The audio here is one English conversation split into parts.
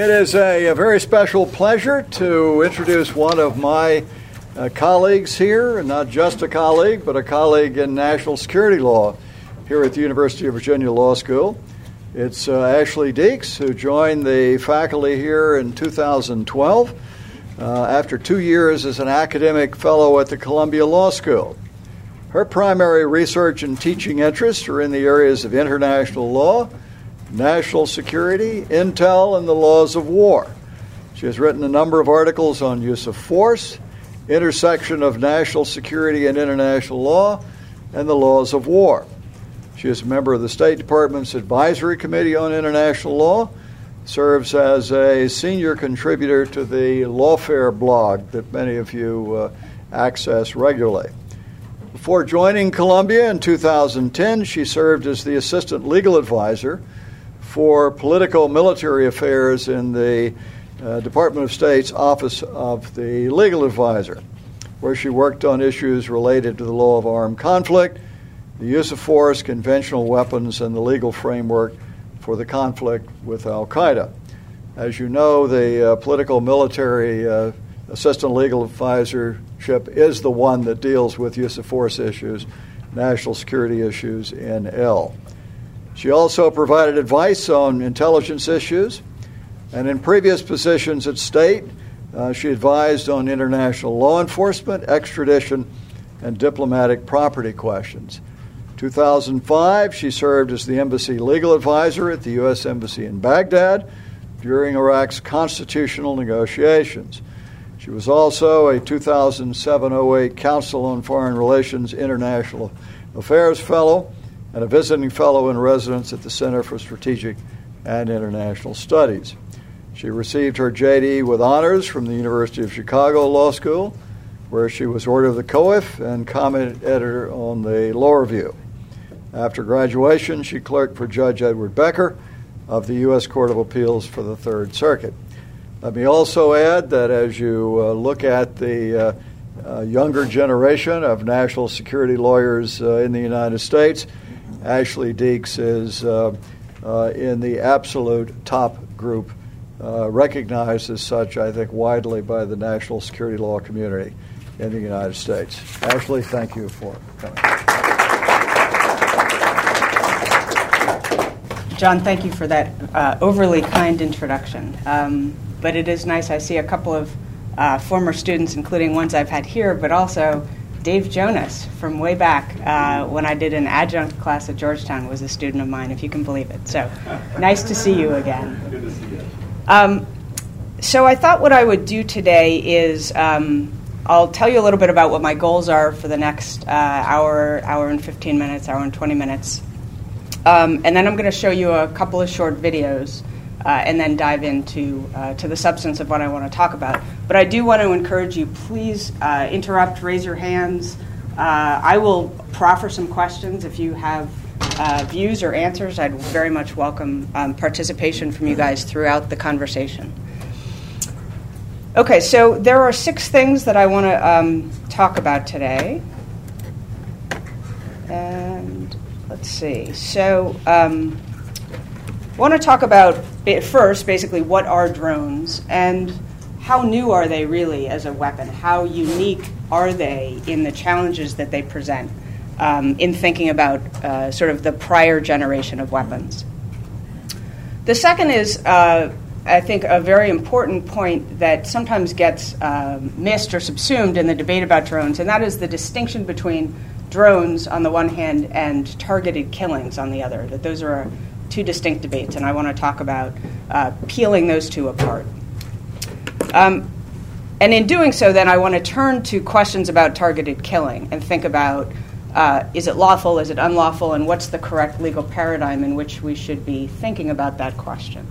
It is a, a, very special pleasure to introduce one of my uh, colleagues here, and not just a colleague, but a colleague in national security law here at the University of Virginia Law School. It's uh, Ashley Deeks, who joined the faculty here in 2012 uh, after two years as an academic fellow at the Columbia Law School. Her primary research and teaching interests are in the areas of international law, national security, intel, and the laws of war. She has written a number of articles on use of force, intersection of national security and international law, and the laws of war. She is a member of the State Department's Advisory Committee on International Law, serves as a senior contributor to the Lawfare blog that many of you uh, access regularly. Before joining Columbia in 2010, she served as the assistant legal advisor for political military affairs in the uh, Department of State's Office of the Legal Advisor, where she worked on issues related to the law of armed conflict, the use of force, conventional weapons, and the legal framework for the conflict with Al Qaeda. As you know, the uh, political military uh, assistant legal advisorship is the one that deals with use of force issues, national security issues in L. She also provided advice on intelligence issues, and in previous positions at state, uh, she advised on international law enforcement, extradition, and diplomatic property questions. 2005, she served as the embassy legal advisor at the U.S. Embassy in Baghdad during Iraq's constitutional negotiations. She was also a 2007 08 Council on Foreign Relations International Affairs Fellow and a visiting fellow in residence at the Center for Strategic and International Studies. She received her JD with honors from the University of Chicago Law School, where she was Order of the Coif and comment editor on the Law Review. After graduation, she clerked for Judge Edward Becker of the U.S. Court of Appeals for the Third Circuit. Let me also add that as you uh, look at the uh, uh, younger generation of national security lawyers uh, in the United States, Ashley Deeks is uh, uh, in the absolute top group, uh, recognized as such, I think, widely by the national security law community in the United States. Ashley, thank you for coming. John, thank you for that uh, overly kind introduction. Um, but it is nice. I see a couple of uh, former students, including ones I've had here, but also Dave Jonas from way back uh, when I did an adjunct class at Georgetown was a student of mine, if you can believe it. So nice to see you again. Good to see you. Um, so I thought what I would do today is um, I'll tell you a little bit about what my goals are for the next uh, hour, hour and 15 minutes, hour and 20 minutes. Um, and then I'm going to show you a couple of short videos uh, and then dive into uh, to the substance of what I want to talk about. But I do want to encourage you, please uh, interrupt, raise your hands. Uh, I will proffer some questions if you have uh, views or answers. I'd very much welcome um, participation from you guys throughout the conversation. Okay, so there are six things that I want to um, talk about today. And let's see. So, um, want to talk about first, basically, what are drones and how new are they really as a weapon? How unique are they in the challenges that they present um, in thinking about uh, sort of the prior generation of weapons? The second is, uh, I think, a very important point that sometimes gets uh, missed or subsumed in the debate about drones, and that is the distinction between drones on the one hand and targeted killings on the other. That those are two distinct debates, and I want to talk about uh, peeling those two apart. Um, and in doing so, then I want to turn to questions about targeted killing and think about uh, is it lawful, is it unlawful, and what's the correct legal paradigm in which we should be thinking about that question.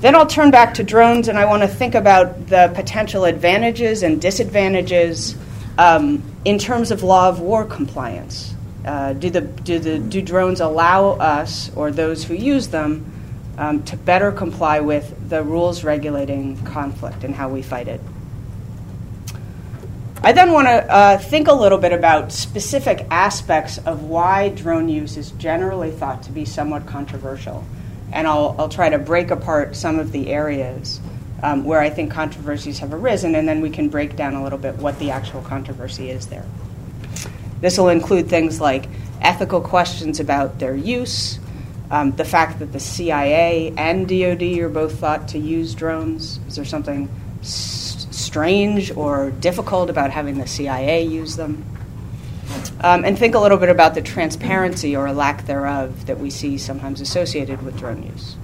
Then I'll turn back to drones and I want to think about the potential advantages and disadvantages um, in terms of law of war compliance. Uh, do, the, do, the, do drones allow us or those who use them um, to better comply with the rules regulating conflict and how we fight it? I then want to uh, think a little bit about specific aspects of why drone use is generally thought to be somewhat controversial and I'll, I'll try to break apart some of the areas um, where I think controversies have arisen, and then we can break down a little bit what the actual controversy is there. This will include things like ethical questions about their use, um, the fact that the CIA and DoD are both thought to use drones. Is there something s- strange or difficult about having the CIA use them? Um, and think a little bit about the transparency or lack thereof that we see sometimes associated with drone use.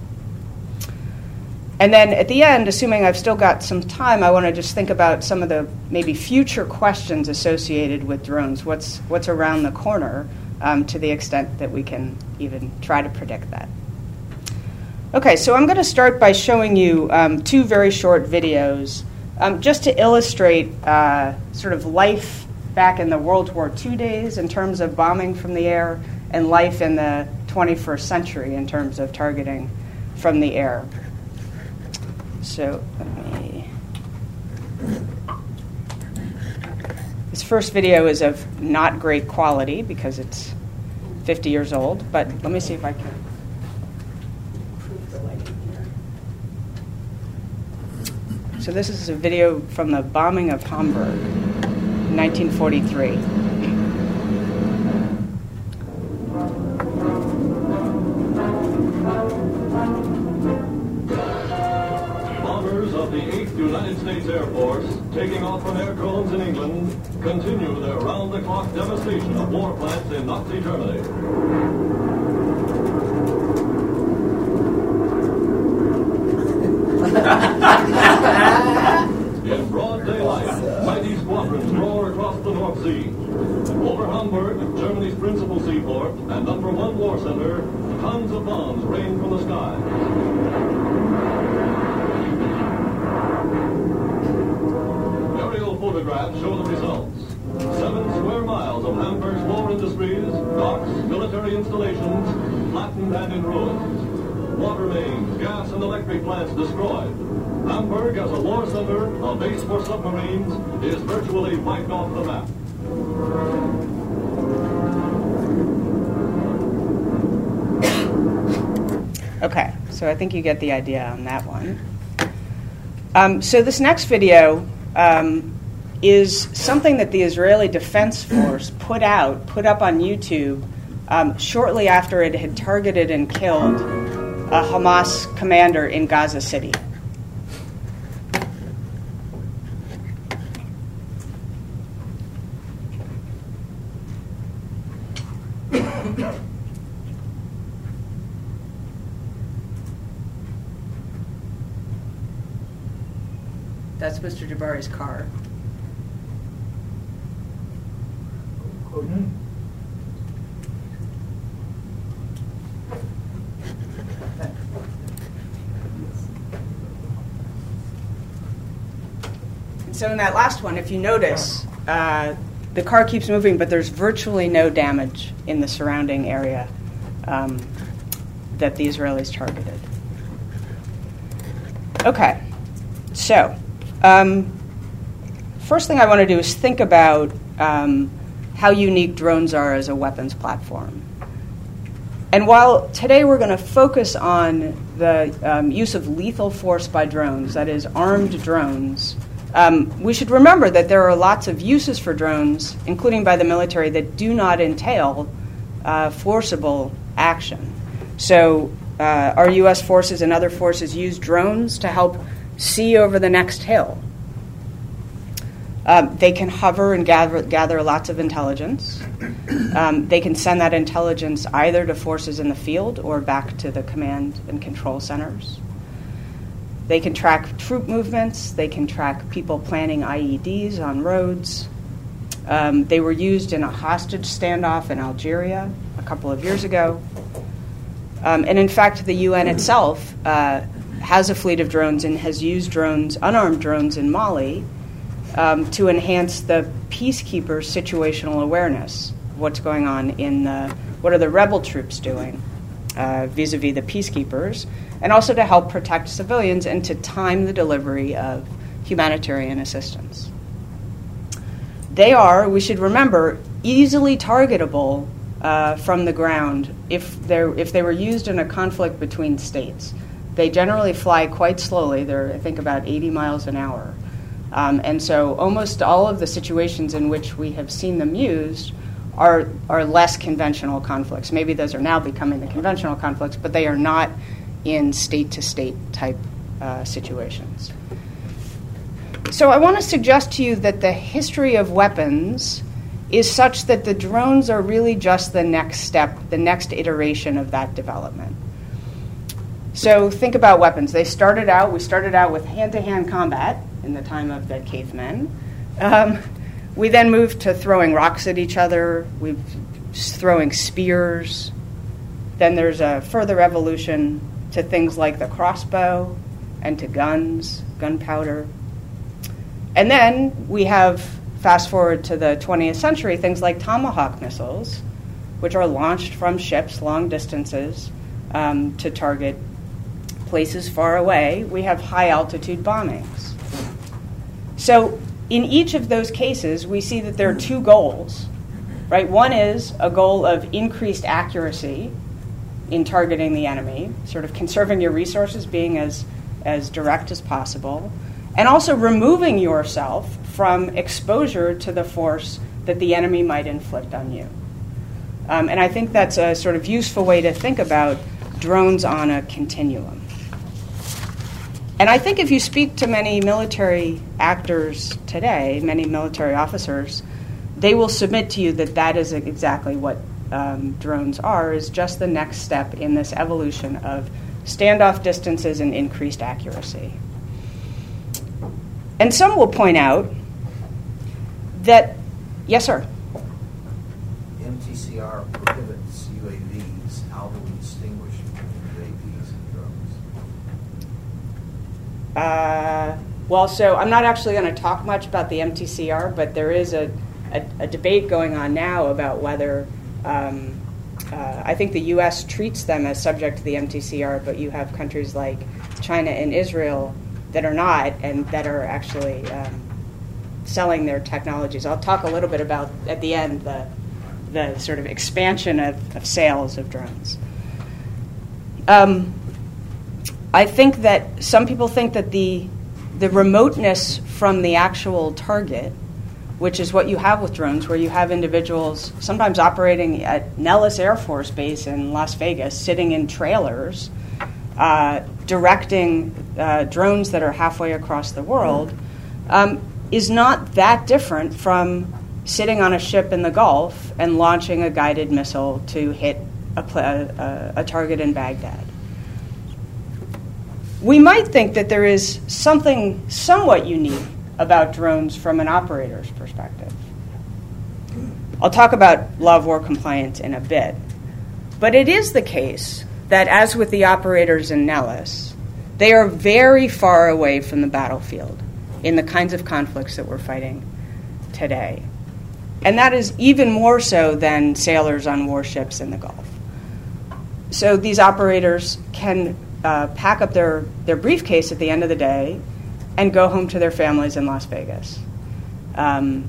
And then at the end, assuming I've still got some time, I want to just think about some of the maybe future questions associated with drones. What's, what's around the corner um, to the extent that we can even try to predict that. Okay, so I'm going to start by showing you um, two very short videos um, just to illustrate uh, sort of life back in the World War II days in terms of bombing from the air and life in the 21st century in terms of targeting from the air. So let me. This first video is of not great quality because it's 50 years old, but let me see if I can. So this is a video from the bombing of Hamburg, 1943. Bombers of the 8th United States Air Force, taking off from airdromes in England, continue their round-the-clock devastation of war plants in Nazi Germany. in broad daylight, mighty squadrons roar across the North Sea. Over Hamburg, Germany's principal seaport and number one war center, tons of bombs rain from the sky. Show the results. Seven square miles of Hamburg's war industries, docks, military installations, flattened and in ruins. Water mains, gas and electric plants destroyed. Hamburg, as a war center, a base for submarines, is virtually wiped off the map. Okay, so I think you get the idea on that one. Um, so this next video um, is something that the Israeli Defense Force put out, put up on YouTube, um, shortly after it had targeted and killed a Hamas commander in Gaza City. That's Mr. Jabari's car. So in that last one, if you notice, uh, the car keeps moving, but there's virtually no damage in the surrounding area um, that the Israelis targeted. Okay, so um, first thing I want to do is think about um, how unique drones are as a weapons platform. And while today we're going to focus on the um, use of lethal force by drones, that is, armed drones, um, we should remember that there are lots of uses for drones, including by the military, that do not entail uh, forcible action. So, uh, our U.S. forces and other forces use drones to help see over the next hill. Um, they can hover and gather, gather lots of intelligence. Um, they can send that intelligence either to forces in the field or back to the command and control centers. They can track troop movements, they can track people planning IEDs on roads. Um, they were used in a hostage standoff in Algeria a couple of years ago. Um, and in fact, the UN itself uh, has a fleet of drones and has used drones, unarmed drones in Mali, um, to enhance the peacekeepers' situational awareness. Of what's going on in the, what are the rebel troops doing vis a vis the peacekeepers? and also to help protect civilians and to time the delivery of humanitarian assistance. They are, we should remember, easily targetable uh, from the ground if, if they were used in a conflict between states. They generally fly quite slowly. They're, I think, about 80 miles an hour. Um, and so almost all of the situations in which we have seen them used are, are less conventional conflicts. Maybe those are now becoming the conventional conflicts, but they are not in state to state type uh, situations. So I want to suggest to you that the history of weapons is such that the drones are really just the next step, the next iteration of that development. So think about weapons. They started out, we started out with hand to hand combat in the time of the cavemen. Um, we then moved to throwing rocks at each other, we throwing spears. Then there's a further evolution to things like the crossbow and to guns, gunpowder. And then we have, fast forward to the 20th century, things like Tomahawk missiles, which are launched from ships long distances um, to target places far away. We have high altitude bombings. So, in each of those cases, we see that there are two goals, right? One is a goal of increased accuracy in targeting the enemy, sort of conserving your resources, being as, as direct as possible and also removing yourself from exposure to the force that the enemy might inflict on you. Um, and I think that's a sort of useful way to think about drones on a continuum. And I think if you speak to many military actors today, many military officers, they will submit to you that that is exactly what um, drones are, is just the next step in this evolution of standoff distances and increased accuracy. And some will point out that, yes, sir. MTCR prohibits UAVs. How do we distinguish between UAVs and drones? Uh, well, so I'm not actually going to talk much about the MTCR, but there is a, a, a debate going on now about whether. Um, uh, I think the U.S. treats them as subject to the MTCR, but you have countries like China and Israel that are not and that are actually um, selling their technologies. I'll talk a little bit about at the end the the sort of expansion of, of sales of drones. Um, I think that some people think that the the remoteness from the actual target, which is what you have with drones, where you have individuals sometimes operating at Nellis Air Force Base in Las Vegas, sitting in trailers uh, directing uh, drones that are halfway across the world um, is not that different from sitting on a ship in the Gulf and launching a guided missile to hit a, a, a target in Baghdad. We might think that there is something somewhat unique about drones from an operator's perspective. I'll talk about law of war compliance in a bit. But it is the case that, as with the operators in Nellis, they are very far away from the battlefield in the kinds of conflicts that we're fighting today. And that is even more so than sailors on warships in the Gulf. So these operators can uh, pack up their, their briefcase at the end of the day and go home to their families in Las Vegas. Um,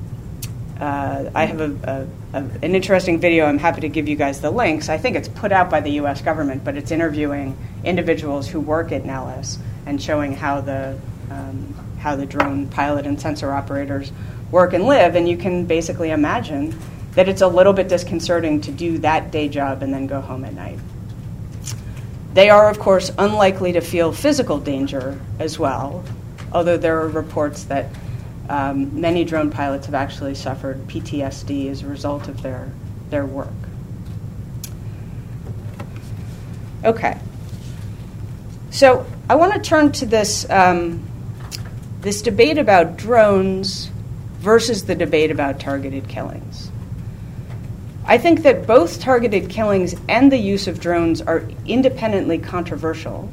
uh, I have a, a, a, an interesting video. I'm happy to give you guys the links. I think it's put out by the U.S. government, but it's interviewing individuals who work at Nellis and showing how the um, how the drone pilot and sensor operators work and live. And you can basically imagine that it's a little bit disconcerting to do that day job and then go home at night. They are, of course, unlikely to feel physical danger as well, although there are reports that um, many drone pilots have actually suffered PTSD as a result of their, their work. Okay. So I want to turn to this, um, this debate about drones versus the debate about targeted killings. I think that both targeted killings and the use of drones are independently controversial,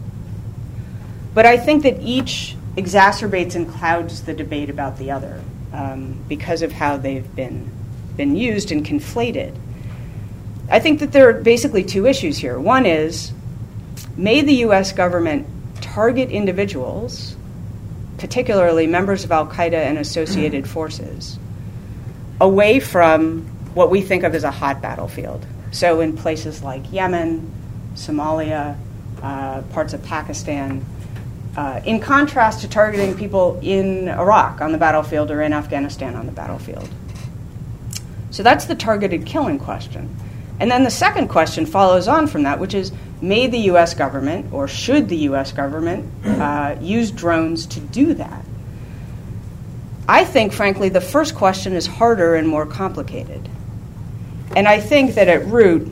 but I think that each exacerbates and clouds the debate about the other um, because of how they've been, been used and conflated. I think that there are basically two issues here. One is may the US government target individuals, particularly members of Al Qaeda and associated forces, away from what we think of as a hot battlefield, So, in places like Yemen, Somalia, uh, parts of Pakistan, uh, in contrast to targeting people in Iraq on the battlefield or in Afghanistan on the battlefield. So, that's the targeted killing question. And then the second question follows on from that, which is may the US government or should the US government uh, use drones to do that? I think, frankly, the first question is harder and more complicated. And I think that at root,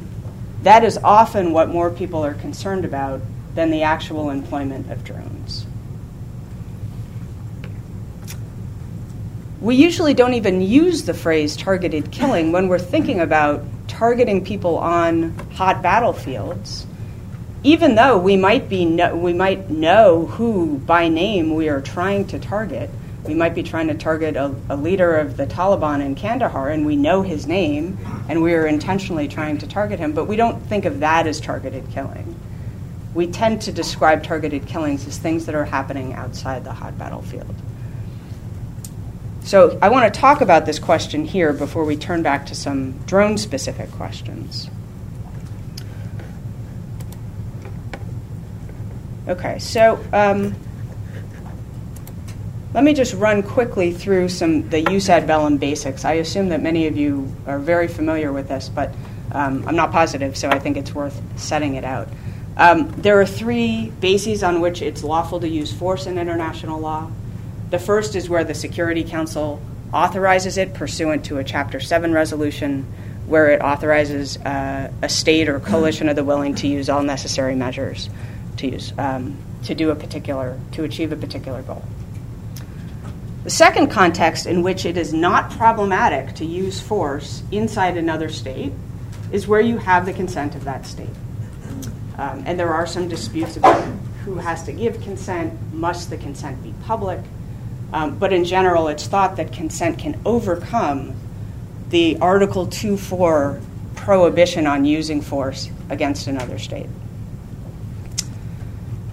that is often what more people are concerned about than the actual employment of drones. We usually don't even use the phrase targeted killing when we're thinking about targeting people on hot battlefields, even though we might, be no, we might know who by name we are trying to target. We might be trying to target a, a leader of the Taliban in Kandahar, and we know his name, and we are intentionally trying to target him, but we don't think of that as targeted killing. We tend to describe targeted killings as things that are happening outside the hot battlefield. So I want to talk about this question here before we turn back to some drone specific questions. Okay, so um, let me just run quickly through some the jus ad bellum basics. I assume that many of you are very familiar with this, but um, I'm not positive, so I think it's worth setting it out. Um, there are three bases on which it's lawful to use force in international law. The first is where the Security Council authorizes it pursuant to a Chapter 7 resolution, where it authorizes uh, a state or coalition of the willing to use all necessary measures to use um, to do a particular to achieve a particular goal. The second context in which it is not problematic to use force inside another state is where you have the consent of that state. Um, and there are some disputes about who has to give consent, must the consent be public, um, but in general, it's thought that consent can overcome the Article 2 4 prohibition on using force against another state.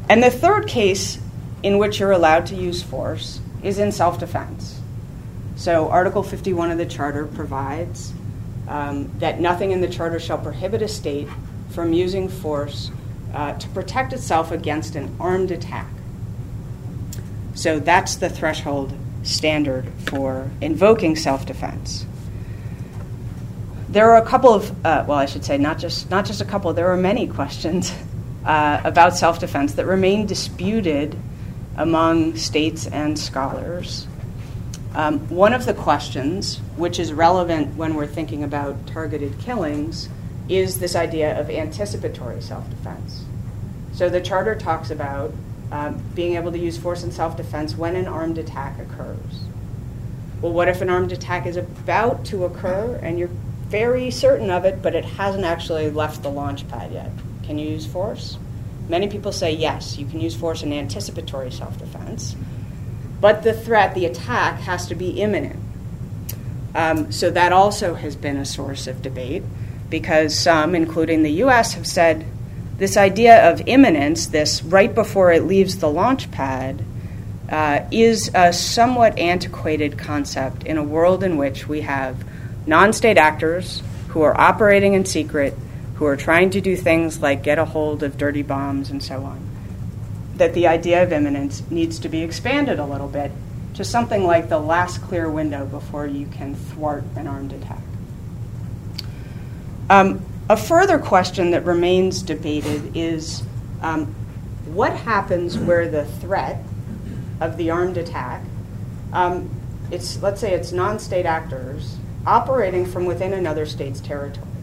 And the third case in which you're allowed to use force is in self defense. So, Article 51 of the Charter provides um, that nothing in the Charter shall prohibit a state from using force uh, to protect itself against an armed attack. So that's the threshold standard for invoking self defense. There are a couple of, uh, well, I should say, not just, not just a couple, there are many questions uh, about self defense that remain disputed among states and scholars. Um, one of the questions, which is relevant when we're thinking about targeted killings, is this idea of anticipatory self defense. So the Charter talks about um, being able to use force in self defense when an armed attack occurs. Well, what if an armed attack is about to occur and you're very certain of it, but it hasn't actually left the launch pad yet? Can you use force? Many people say yes, you can use force in anticipatory self defense, but the threat, the attack, has to be imminent. Um, so that also has been a source of debate because some, including the US, have said this idea of imminence, this right before it leaves the launch pad, uh, is a somewhat antiquated concept in a world in which we have non state actors who are operating in secret, who are trying to do things like get a hold of dirty bombs and so on. That the idea of imminence needs to be expanded a little bit to something like the last clear window before you can thwart an armed attack. Um, a further question that remains debated is um, what happens where the threat of the armed attack, um, it's, let's say it's non state actors operating from within another state's territory.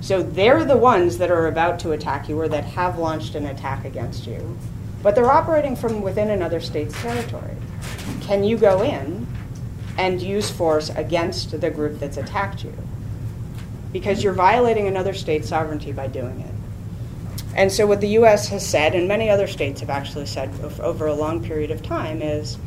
So they're the ones that are about to attack you or that have launched an attack against you, but they're operating from within another state's territory. Can you go in and use force against the group that's attacked you? because you're violating another state's sovereignty by doing it. And so, what the US has said, and many other states have actually said over a long period of time, is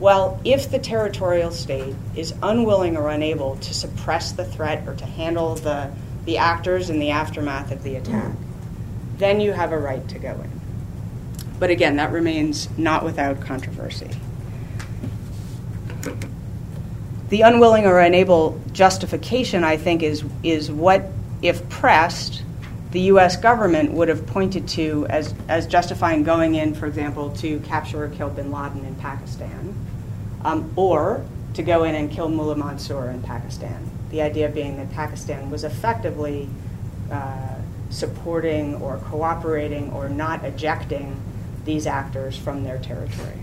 well, if the territorial state is unwilling or unable to suppress the threat or to handle the, the actors in the aftermath of the attack, then you have a right to go in. But again, that remains not without controversy the unwilling or unable justification, I think, is is what if pressed, the U.S. government would have pointed to as, as justifying going in, for example, to capture or kill bin Laden in Pakistan, um, or to go in and kill Mullah Mansour in Pakistan. The idea being that Pakistan was effectively uh, supporting or cooperating or not ejecting these actors from their territory.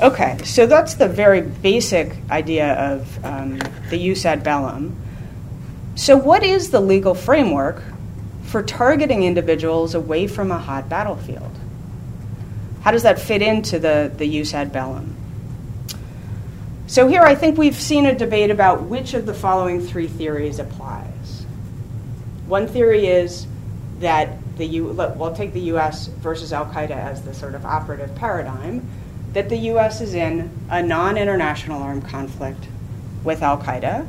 Okay, so that's the very basic idea of um, the jus ad bellum. So, what is the legal framework for targeting individuals away from a hot battlefield? How does that fit into the, the jus ad bellum? So, here I think we've seen a debate about which of the following three theories applies. One theory is that the U, we'll take the US versus Al Qaeda as the sort of operative paradigm, that the US is in a non international armed conflict with Al Qaeda.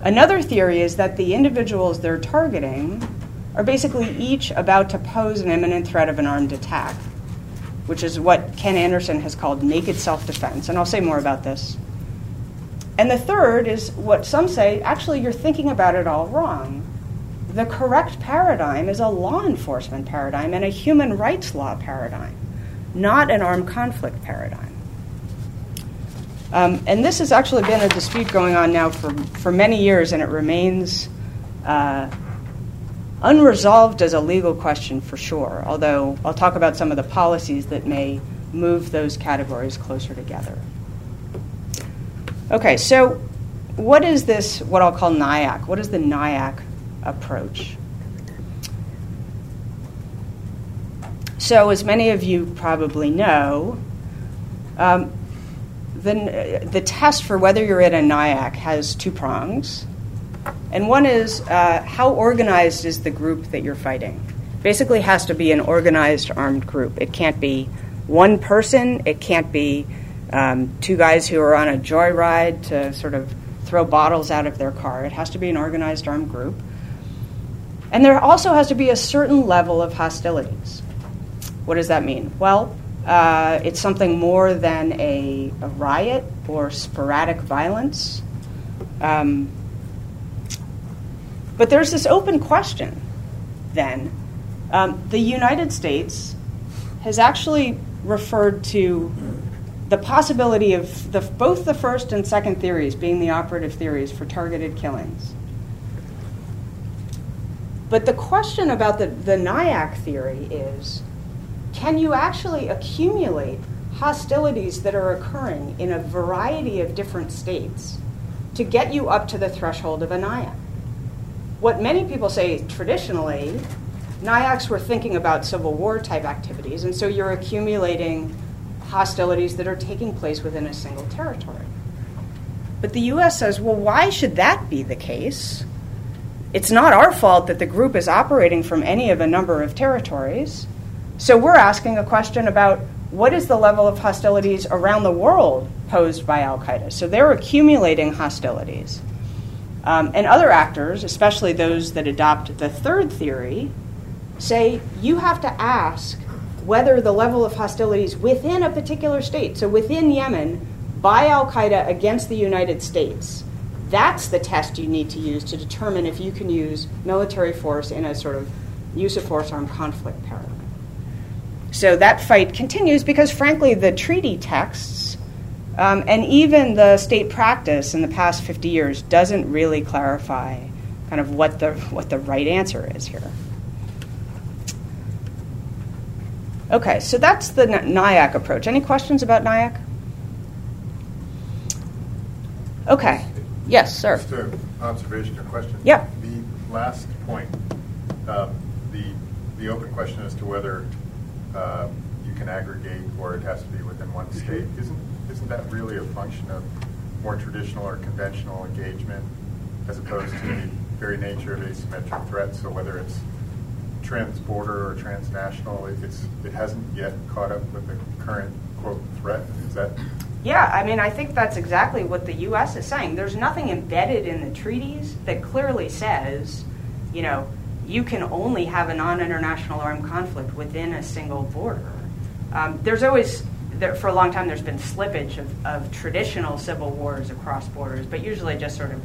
Another theory is that the individuals they're targeting are basically each about to pose an imminent threat of an armed attack, which is what Ken Anderson has called naked self defense. And I'll say more about this. And the third is what some say actually, you're thinking about it all wrong the correct paradigm is a law enforcement paradigm and a human rights law paradigm, not an armed conflict paradigm. Um, and this has actually been a dispute going on now for, for many years, and it remains uh, unresolved as a legal question for sure, although I'll talk about some of the policies that may move those categories closer together. Okay, so what is this, what I'll call NIAC? What is the NIAC approach. So, as many of you probably know, um, the, the test for whether you're in a NIAC has two prongs. And one is uh, how organized is the group that you're fighting? Basically, has to be an organized armed group. It can't be one person, it can't be um, two guys who are on a joyride to sort of throw bottles out of their car. It has to be an organized armed group. And there also has to be a certain level of hostilities. What does that mean? Well, uh, it's something more than a, a riot or sporadic violence. Um, but there's this open question then. Um, the United States has actually referred to the possibility of the, both the first and second theories being the operative theories for targeted killings. But the question about the, the NIAC theory is can you actually accumulate hostilities that are occurring in a variety of different states to get you up to the threshold of a NIAC? What many people say traditionally, NIACs were thinking about civil war type activities, and so you're accumulating hostilities that are taking place within a single territory. But the US says, well, why should that be the case? It's not our fault that the group is operating from any of a number of territories. So we're asking a question about what is the level of hostilities around the world posed by Al Qaeda? So they're accumulating hostilities. Um, and other actors, especially those that adopt the third theory, say you have to ask whether the level of hostilities within a particular state, so within Yemen, by Al Qaeda against the United States, that's the test you need to use to determine if you can use military force in a sort of use of force armed conflict paradigm. So that fight continues because, frankly, the treaty texts um, and even the state practice in the past 50 years doesn't really clarify kind of what the, what the right answer is here. Okay, so that's the NIAC approach. Any questions about NIAC? Okay. Yes, sir. Just an observation or question. Yeah. The last point, um, the the open question as to whether uh, you can aggregate or it has to be within one Mm-hmm. state, isn't isn't that really a function of more traditional or conventional engagement as opposed to the very nature of asymmetric threats? So whether it's trans-border or transnational, it, it's it hasn't yet caught up with the current quote threat. Is that Yeah, I mean, I think that's exactly what the U.S. is saying. There's nothing embedded in the treaties that clearly says, you know, you can only have a non international armed conflict within a single border. Um, there's always, there, for a long time, there's been slippage of, of traditional civil wars across borders, but usually just sort of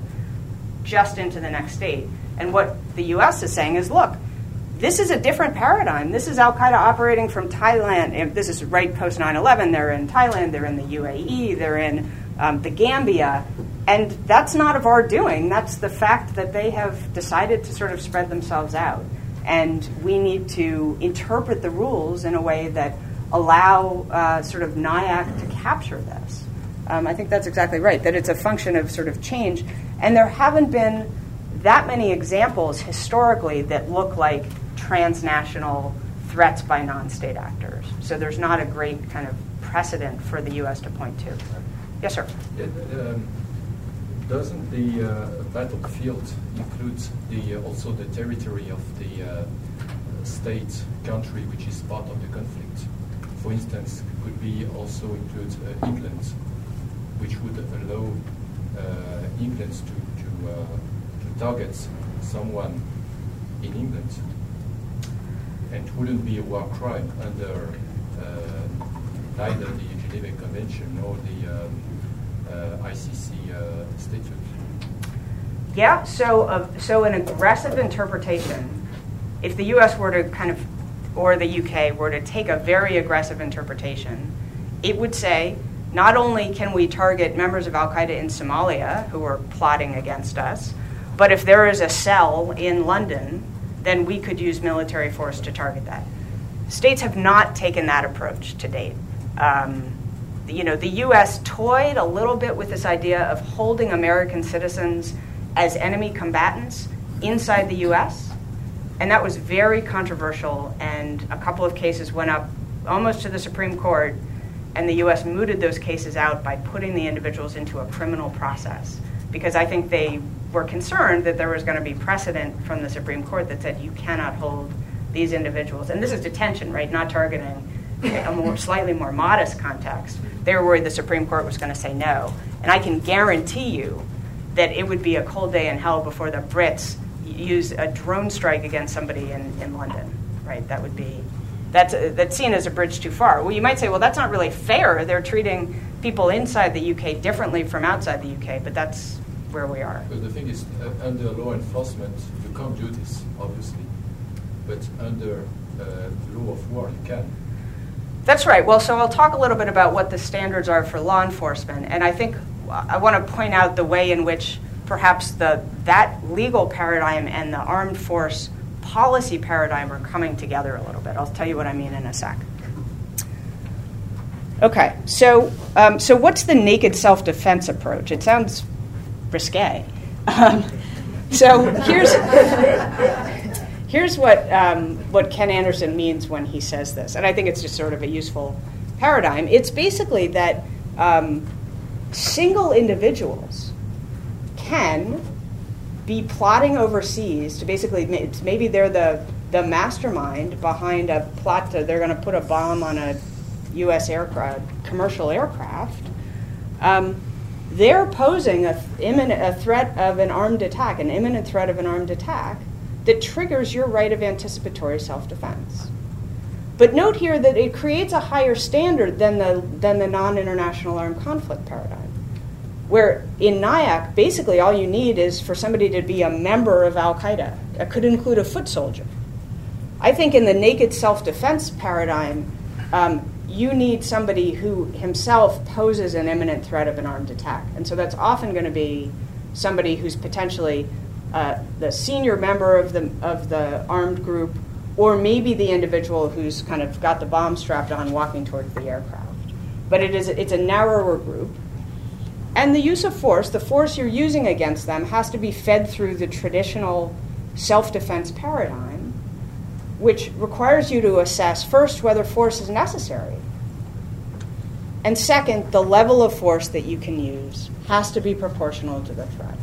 just into the next state. And what the U.S. is saying is, look, this is a different paradigm. This is Al Qaeda operating from Thailand. This is right post 9 11. They're in Thailand, they're in the UAE, they're in um, the Gambia. And that's not of our doing. That's the fact that they have decided to sort of spread themselves out. And we need to interpret the rules in a way that allow uh, sort of NIAC to capture this. Um, I think that's exactly right, that it's a function of sort of change. And there haven't been that many examples historically that look like transnational threats by non state actors. So there's not a great kind of precedent for the U.S. to point to. Yes, sir. um, doesn't the uh, battlefield include the, uh, also the territory of the uh, state country which is part of the conflict? For instance, could be also include uh, England, which would allow uh, England to, to, uh, to target someone in England and it wouldn't be a war crime under uh, neither the Geneva Convention nor the um, uh, ICC uh, statute. Yeah, so so an aggressive interpretation, if the U.S. were to kind of, or the U.K. were to take a very aggressive interpretation, it would say not only can we target members of Al Qaeda in Somalia who are plotting against us, but if there is a cell in London then we could use military force to target that. States have not taken that approach to date. Um, you know, the U.S. toyed a little bit with this idea of holding American citizens as enemy combatants inside the U.S., and that was very controversial. And a couple of cases went up almost to the Supreme Court, and the U.S. mooted those cases out by putting the individuals into a criminal process because I think they were concerned that there was going to be precedent from the Supreme Court that said you cannot hold these individuals, and this is detention, right? Not targeting a more slightly more modest context. They were worried the Supreme Court was going to say no, and I can guarantee you that it would be a cold day in hell before the Brits use a drone strike against somebody in, in London, right? That would be that's that's seen as a bridge too far. Well, you might say, well, that's not really fair. They're treating people inside the UK differently from outside the UK, but that's where we are. But the thing is, uh, under law enforcement, you can't do this, obviously. But under uh, law of war, you can. That's right. Well, so I'll talk a little bit about what the standards are for law enforcement, and I think I want to point out the way in which perhaps the that legal paradigm and the armed force policy paradigm are coming together a little bit. I'll tell you what I mean in a sec. Okay, so um, so what's the naked self-defense approach? It sounds risque. Um, so here's here's what um, what Ken Anderson means when he says this, and I think it's just sort of a useful paradigm. It's basically that um, single individuals can be plotting overseas to basically maybe they're the the mastermind behind a plot to they're going to put a bomb on a U.S. aircraft, commercial aircraft. Um, they're posing a, imminent, a threat of an armed attack, an imminent threat of an armed attack that triggers your right of anticipatory self defense. But note here that it creates a higher standard than the, than the non international armed conflict paradigm, where in NIAC, basically all you need is for somebody to be a member of Al Qaeda. It could include a foot soldier. I think in the naked self defense paradigm, um, you need somebody who himself poses an imminent threat of an armed attack. And so that's often going to be somebody who's potentially uh, the senior member of the, of the armed group, or maybe the individual who's kind of got the bomb strapped on walking towards the aircraft. But it is, it's a narrower group. And the use of force, the force you're using against them, has to be fed through the traditional self defense paradigm which requires you to assess first whether force is necessary. And second, the level of force that you can use has to be proportional to the threat.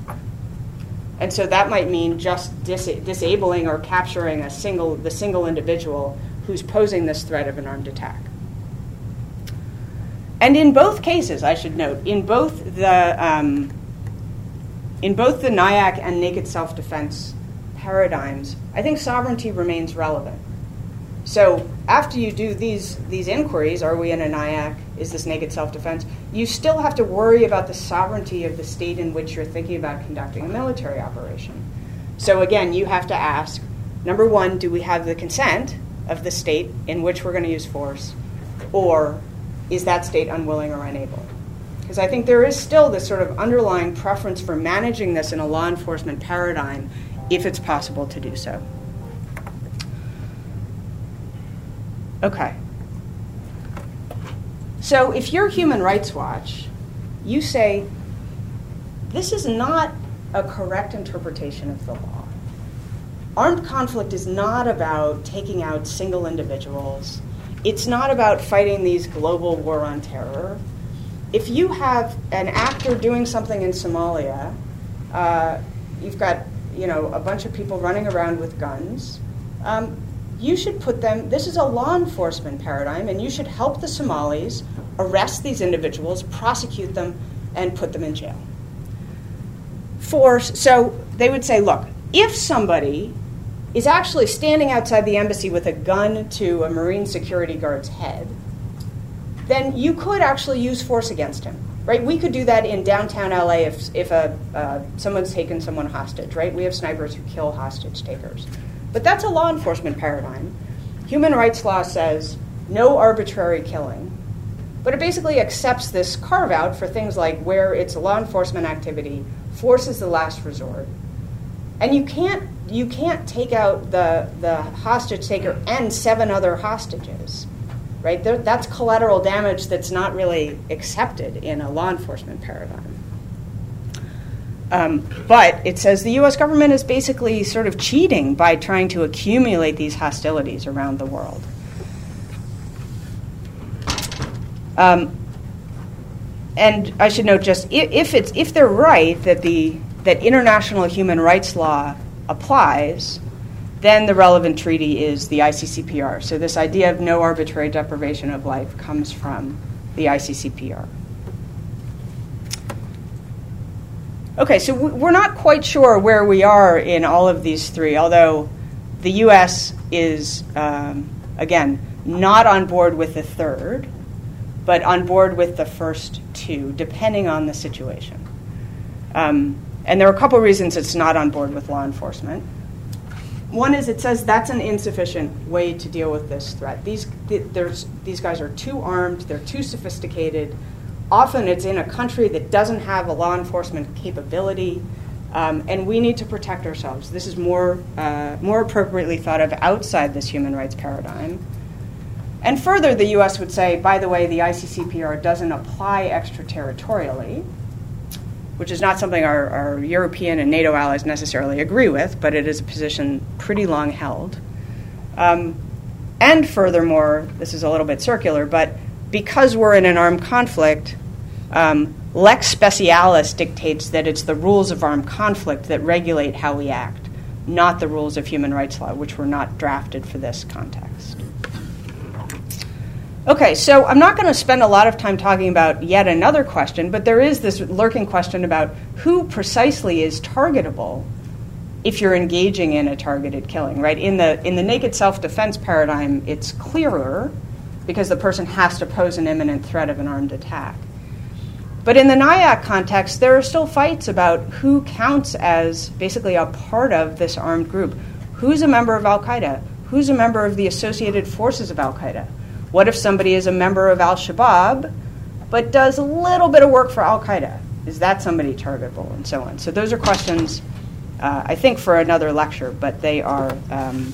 And so that might mean just dis- disabling or capturing a single, the single individual who's posing this threat of an armed attack. And in both cases, I should note, in both the um, in both the NIAC and naked self-defense paradigms, I think sovereignty remains relevant. So after you do these these inquiries, are we in a NIAC? Is this naked self-defense? You still have to worry about the sovereignty of the state in which you're thinking about conducting a military operation. So again, you have to ask: number one, do we have the consent of the state in which we're going to use force, or is that state unwilling or unable? Because I think there is still this sort of underlying preference for managing this in a law enforcement paradigm, if it's possible to do so. Okay. So if you're Human Rights Watch, you say, this is not a correct interpretation of the law. Armed conflict is not about taking out single individuals. It's not about fighting these global war on terror. If you have an actor doing something in Somalia, uh, you've got you know a bunch of people running around with guns. Um, you should put them, this is a law enforcement paradigm, and you should help the Somalis arrest these individuals, prosecute them, and put them in jail. Force, so they would say, look, if somebody is actually standing outside the embassy with a gun to a Marine security guard's head, then you could actually use force against him, right? We could do that in downtown LA if, if a, uh, someone's taken someone hostage, right? We have snipers who kill hostage takers. But that's a law enforcement paradigm. Human rights law says no arbitrary killing, but it basically accepts this carve out for things like where it's a law enforcement activity, force is the last resort. And you can't you can't take out the the hostage taker and seven other hostages, right? There, that's collateral damage that's not really accepted in a law enforcement paradigm. Um, but it says the US government is basically sort of cheating by trying to accumulate these hostilities around the world. Um, and I should note just if, it's, if they're right that, the, that international human rights law applies, then the relevant treaty is the ICCPR. So, this idea of no arbitrary deprivation of life comes from the ICCPR. Okay, so we're not quite sure where we are in all of these three, although the U.S. is, um, again, not on board with the third, but on board with the first two, depending on the situation. Um, and there are a couple reasons it's not on board with law enforcement. One is it says that's an insufficient way to deal with this threat. These, these guys are too armed, they're too sophisticated, Often it's in a country that doesn't have a law enforcement capability, um, and we need to protect ourselves. This is more, uh, more appropriately thought of outside this human rights paradigm. And further, the US would say, by the way, the ICCPR doesn't apply extraterritorially, which is not something our, our European and NATO allies necessarily agree with, but it is a position pretty long held. Um, and furthermore, this is a little bit circular, but because we're in an armed conflict, um, lex specialis dictates that it's the rules of armed conflict that regulate how we act, not the rules of human rights law, which were not drafted for this context. Okay, so I'm not going to spend a lot of time talking about yet another question, but there is this lurking question about who precisely is targetable if you're engaging in a targeted killing, right? In the in the naked self-defense paradigm, it's clearer because the person has to pose an imminent threat of an armed attack. But in the NIAC context, there are still fights about who counts as basically a part of this armed group. Who's a member of Al Qaeda? Who's a member of the associated forces of Al Qaeda? What if somebody is a member of Al Shabaab but does a little bit of work for Al Qaeda? Is that somebody targetable? And so on. So those are questions, uh, I think, for another lecture, but they are. Um,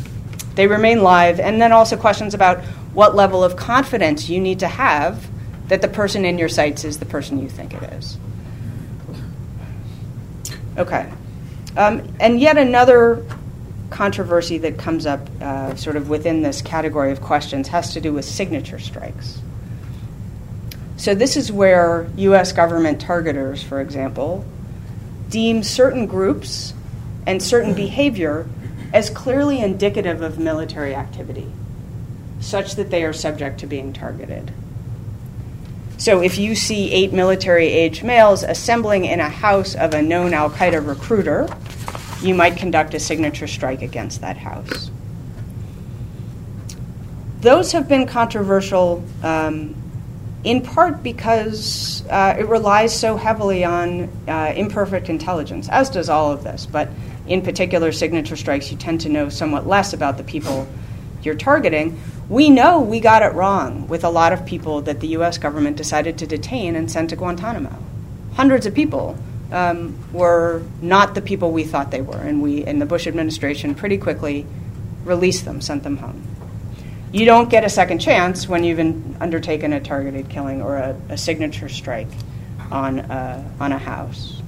they remain live, and then also questions about what level of confidence you need to have that the person in your sights is the person you think it is. Okay. Um, and yet another controversy that comes up uh, sort of within this category of questions has to do with signature strikes. So, this is where US government targeters, for example, deem certain groups and certain behavior as clearly indicative of military activity such that they are subject to being targeted. So if you see eight military aged males assembling in a house of a known Al Qaeda recruiter, you might conduct a signature strike against that house. those have been controversial um, in part because uh, it relies so heavily on uh, imperfect intelligence, as does all of this. But in particular, signature strikes, you tend to know somewhat less about the people you're targeting. We know we got it wrong with a lot of people that the US government decided to detain and send to Guantanamo. Hundreds of people um, were not the people we thought they were, and we, in the Bush administration, pretty quickly released them, sent them home you don't get a second chance when you've undertaken a targeted killing or a, a signature strike on a, on a house.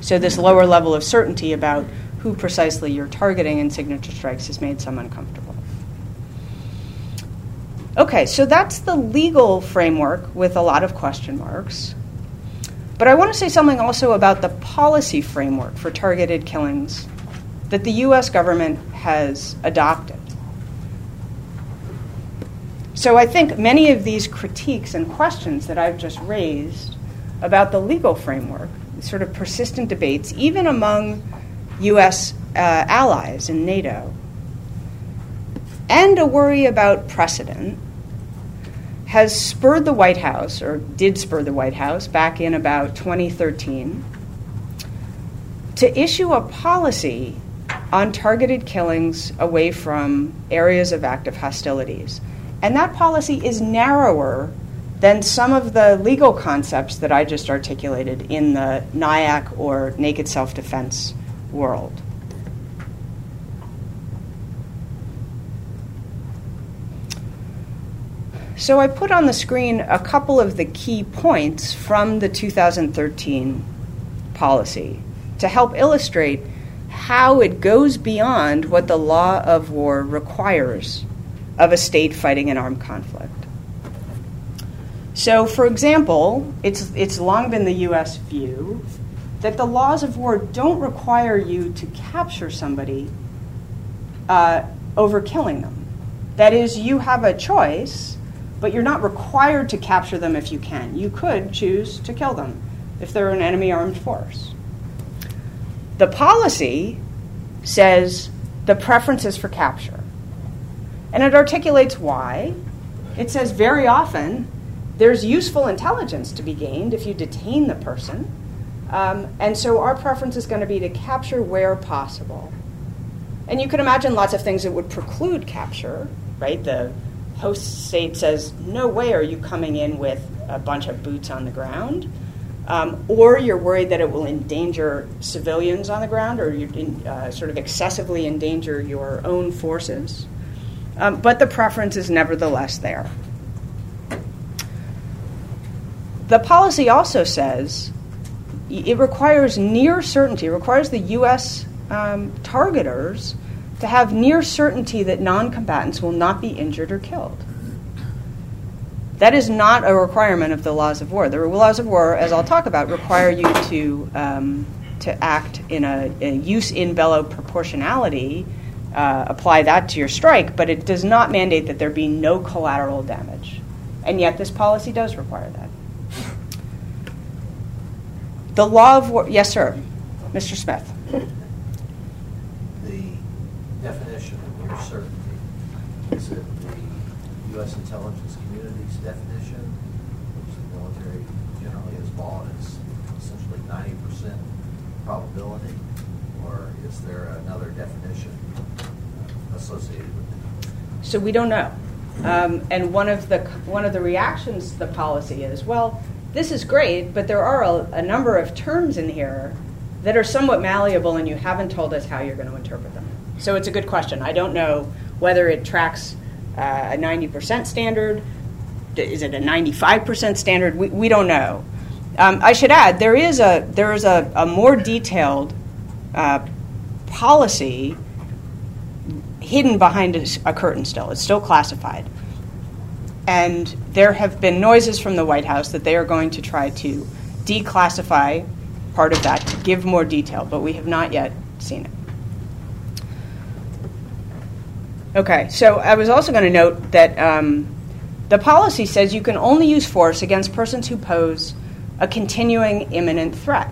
So, this lower level of certainty about who precisely you're targeting in signature strikes has made some uncomfortable. Okay, so that's the legal framework with a lot of question marks. But I want to say something also about the policy framework for targeted killings that the US government has adopted. So I think many of these critiques and questions that I've just raised about the legal framework, sort of persistent debates, even among U.S. Uh, allies in NATO, and a worry about precedent has spurred the White House, or did spur the White House, back in about 2013, to issue a policy on targeted killings away from areas of active hostilities. And that policy is narrower than some of the legal concepts that I just articulated in the NIAC or naked self defense world. So I put on the screen a couple of the key points from the 2013 policy to help illustrate how it goes beyond what the law of war requires of a state fighting an armed conflict. So, for example, it's, it's long been the US view that the laws of war don't require you to capture somebody uh, over killing them. That is, you have a choice, but you're not required to capture them if you can. You could choose to kill them if they're an enemy armed force. The policy says the preference is for capture. And it articulates why. It says very often there's useful intelligence to be gained if you detain the person. Um, and so our preference is going to be to capture where possible. And you can imagine lots of things that would preclude capture, right? The host state says, no way are you coming in with a bunch of boots on the ground. Um, or you're worried that it will endanger civilians on the ground or you uh, sort of excessively endanger your own forces. Um, but the preference is nevertheless there. The policy also says it requires near certainty, it requires the U.S. Um, targeters to have near certainty that non combatants will not be injured or killed. That is not a requirement of the laws of war. The laws of war, as I'll talk about, require you to, um, to act in a, a jus in bello proportionality uh, apply that to your strike, but it does not mandate that there be no collateral damage. And yet, this policy does require that. The law of war, yes, sir, Mr. Smith. The definition of near certainty is it the U.S. intelligence community's definition, which the military generally has bought as essentially 90% probability, or is there another definition associated with it? So we don't know. Um, and one of the one of the reactions to the policy is, well, this is great, but there are a, a, number of terms in here that are somewhat malleable, and you haven't told us how you're going to interpret them. So it's a good question. I don't know whether it tracks uh, a 90% standard. Is it a 95% standard? We, we don't know. Um, I should add there is a there is a, a more detailed uh, policy hidden behind a, a curtain still. It's still classified. And there have been noises from the White House that they are going to try to declassify part of that to give more detail, but we have not yet seen it. Okay, so I was also going to note that um, the policy says you can only use force against persons who pose a continuing imminent threat.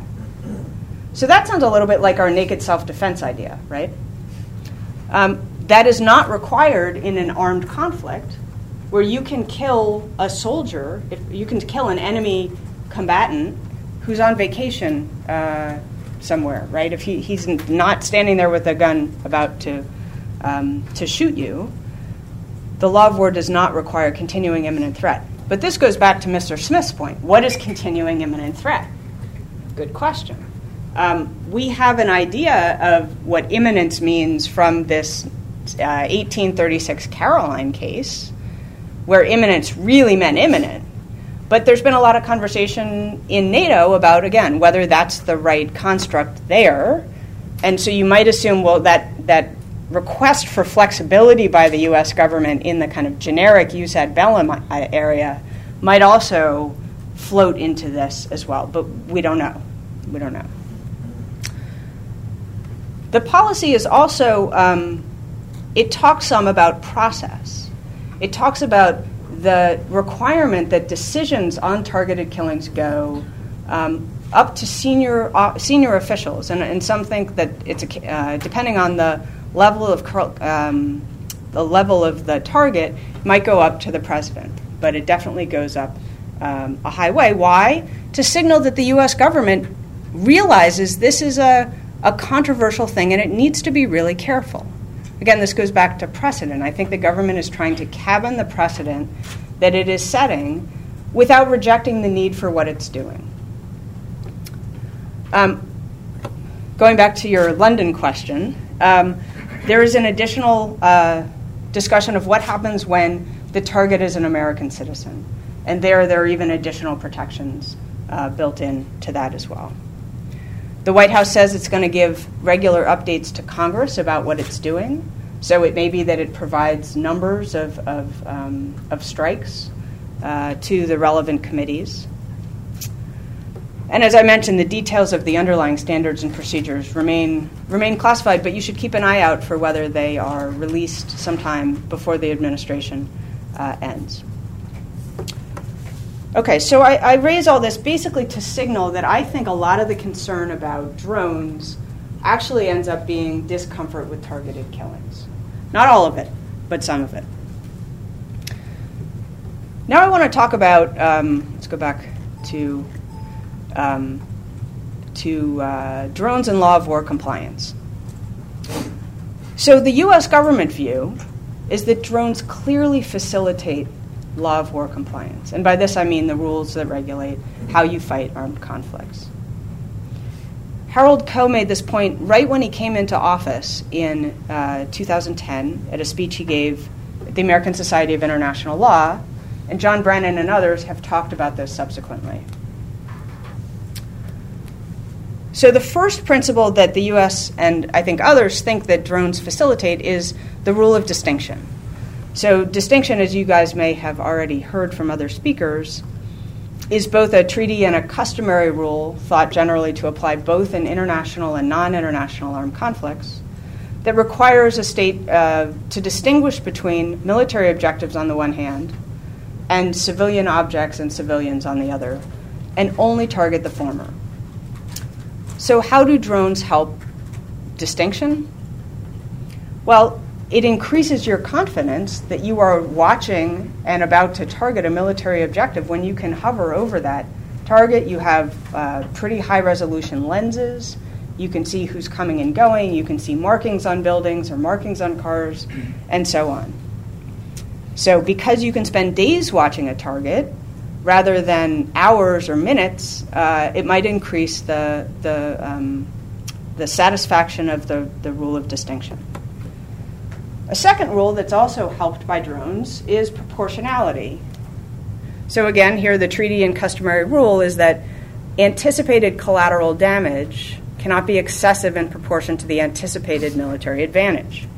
So that sounds a little bit like our naked self defense idea, right? Um, that is not required in an armed conflict where you can kill a soldier, if you can kill an enemy combatant who's on vacation uh, somewhere, right? If he, he's not standing there with a gun about to, um, to shoot you, the law of war does not require continuing imminent threat. But this goes back to Mr. Smith's point. What is continuing imminent threat? Good question. Um, we have an idea of what imminence means from this uh, 1836 Caroline case, where imminence really meant imminent. But there's been a lot of conversation in NATO about, again, whether that's the right construct there. And so you might assume, well, that, that request for flexibility by the US government in the kind of generic jus ad bellum uh, area might also float into this as well. But we don't know. We don't know. The policy is also, um, it talks some about process. It talks about the requirement that decisions on targeted killings go um, up to senior uh, senior officials, and, and, some think that it's a, uh, depending on the level of um, the level of the target might go up to the president, but it definitely goes up um, a high way. Why? To signal that the U.S. government realizes this is a a controversial thing and it needs to be really careful. Again, this goes back to precedent. I think the government is trying to cabin the precedent that it is setting without rejecting the need for what it's doing. Um, going back to your London question, um, there is an additional uh, discussion of what happens when the target is an American citizen. And there, there are even additional protections uh, built in to that as well. The White House says it's going to give regular updates to Congress about what it's doing. So it may be that it provides numbers of, of, um, of strikes uh, to the relevant committees. And as I mentioned, the details of the underlying standards and procedures remain, remain classified, but you should keep an eye out for whether they are released sometime before the administration uh, ends. Okay, so I, I, raise all this basically to signal that I think a lot of the concern about drones actually ends up being discomfort with targeted killings. Not all of it, but some of it. Now I want to talk about, um, let's go back to, um, to uh, drones and law of war compliance. So the US government view is that drones clearly facilitate law of war compliance. And by this I mean the rules that regulate how you fight armed conflicts. Harold Koh made this point right when he came into office in uh, 2010 at a speech he gave at the American Society of International Law, and John Brennan and others have talked about this subsequently. So, the first principle that the US and I think others think that drones facilitate is the rule of distinction. So, distinction, as you guys may have already heard from other speakers, is both a treaty and a customary rule thought generally to apply both in international and non international armed conflicts that requires a state uh, to distinguish between military objectives on the one hand and civilian objects and civilians on the other, and only target the former. So, how do drones help distinction? Well, it increases your confidence that you are watching and about to target a military objective when you can hover over that target. You have uh, pretty high resolution lenses. You can see who's coming and going. You can see markings on buildings or markings on cars, and so on. So, because you can spend days watching a target rather than hours or minutes, uh, it might increase the, the, um, the satisfaction of the, the rule of distinction. A second rule that's also helped by drones is proportionality. So, again, here the treaty and customary rule is that anticipated collateral damage cannot be excessive in proportion to the anticipated military advantage.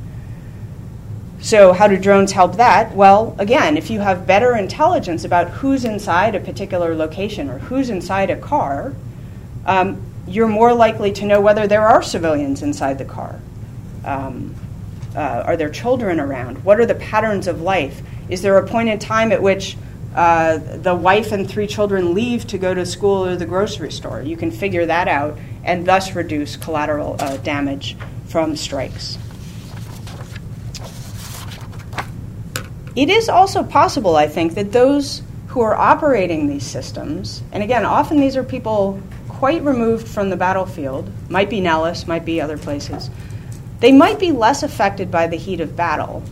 So, how do drones help that? Well, again, if you have better intelligence about who's inside a particular location or who's inside a car, um, you're more likely to know whether there are civilians inside the car. Um, uh, are there children around? What are the patterns of life? Is there a point in time at which uh, the wife and three children leave to go to school or the grocery store? You can figure that out and thus reduce collateral uh, damage from strikes. It is also possible, I think, that those who are operating these systems, and again, often these are people quite removed from the battlefield, might be Nellis, might be other places, they might be less affected by the heat of battle.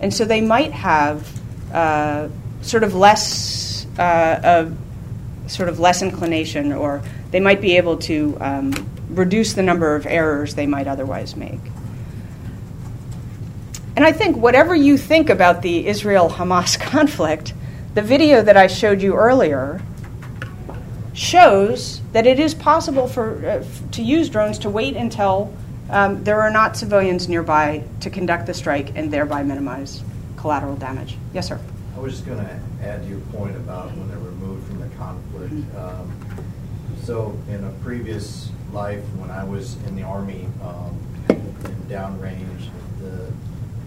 And so they might have uh, sort of less, uh, sort of less inclination, or they might be able to um, reduce the number of errors they might otherwise make. And I think whatever you think about the Israel Hamas conflict, the video that I showed you earlier shows that it is possible for, uh, to use drones to wait until um, there are not civilians nearby to conduct the strike and thereby minimize collateral damage. Yes, sir. I was just going to add to your point about when they're removed from the conflict. Mm-hmm. Um, so, in a previous life, when I was in the Army um, in downrange,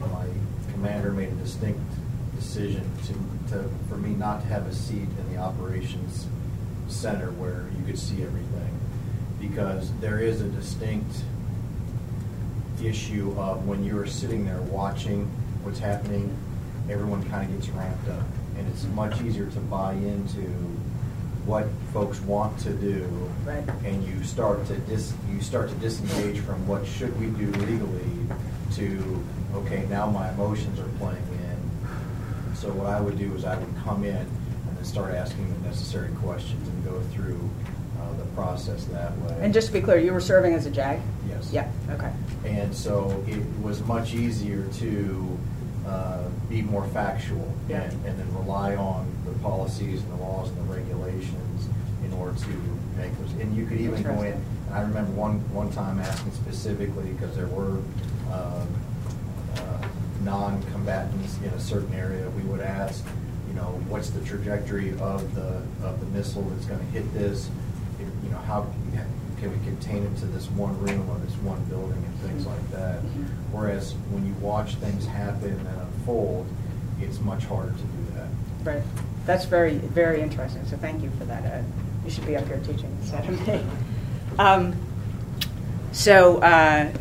my commander made a distinct decision to, to, for me not to have a seat in the operations center where you could see everything because there is a distinct issue of when you're sitting there watching what's happening, everyone kind of gets ramped up. And it's much easier to buy into what folks want to do, right. and you start to dis, you start to disengage from what should we do legally to okay, now my emotions are playing in. So what I would do is I would come in and then start asking the necessary questions and go through uh, the process that way. And just to be clear, you were serving as a JAG? Yes. Yeah, okay. And so it was much easier to uh, be more factual yeah. and, and then rely on the policies and the laws and the regulations in order to make those. And you could even go in, I remember one, one time asking specifically because there were um, uh, non-combatants in a certain area, we would ask, you know, what's the trajectory of the of the missile that's going to hit this? You know, how can we contain it to this one room or this one building and things like that? Mm-hmm. Whereas when you watch things happen and unfold, it's much harder to do that. Right. That's very, very interesting. So thank you for that. Uh, you should be up here teaching instead of me. Um, so, uh,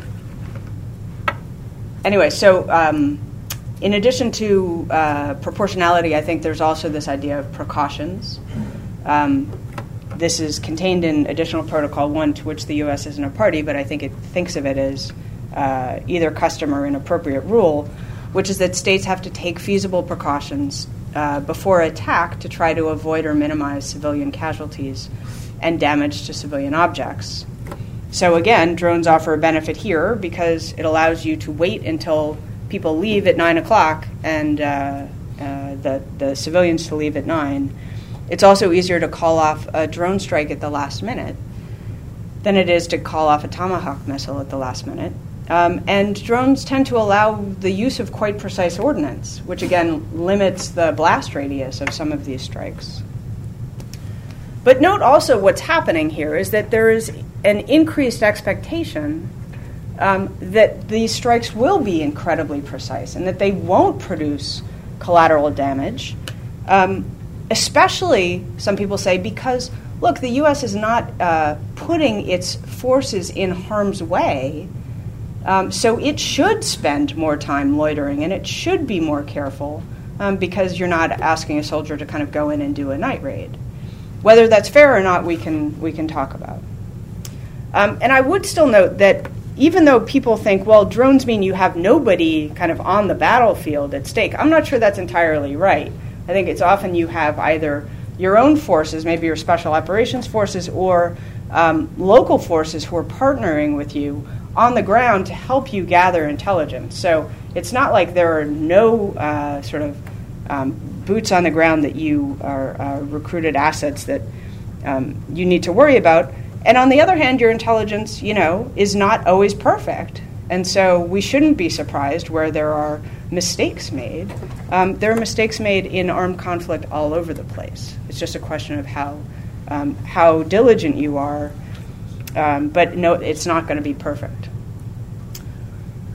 anyway, so um, in addition to uh, proportionality, I think there's also this idea of precautions. Um, this is contained in Additional Protocol 1, to which the U.S. isn't a party, but I think it thinks of it as uh, either custom or an appropriate rule, which is that states have to take feasible precautions uh, before attack to try to avoid or minimize civilian casualties and damage to civilian objects. So again, drones offer a benefit here because it allows you to wait until people leave at nine o'clock and uh, uh, the the civilians to leave at nine. It's also easier to call off a drone strike at the last minute than it is to call off a Tomahawk missile at the last minute. Um, and drones tend to allow the use of quite precise ordnance, which again limits the blast radius of some of these strikes. But note also what's happening here is that there is an increased expectation um, that these strikes will be incredibly precise and that they won't produce collateral damage. Um, especially, some people say, because look, the U.S. is not uh, putting its forces in harm's way. Um, so it should spend more time loitering and it should be more careful um, because you're not asking a soldier to kind of go in and do a night raid. Whether that's fair or not, we can, we can talk about. Um, and I would still note that even though people think, well, drones mean you have nobody kind of on the battlefield at stake, I'm not sure that's entirely right. I think it's often you have either your own forces, maybe your special operations forces, or um, local forces who are partnering with you on the ground to help you gather intelligence. So it's not like there are no uh, sort of um, boots on the ground that you are uh, recruited assets that um, you need to worry about. And on the other hand, your intelligence, you know, is not always perfect. And so we shouldn't be surprised where there are mistakes made. Um, there are mistakes made in armed conflict all over the place. It's just a question of how, um, how diligent you are. Um, but no, it's not going to be perfect.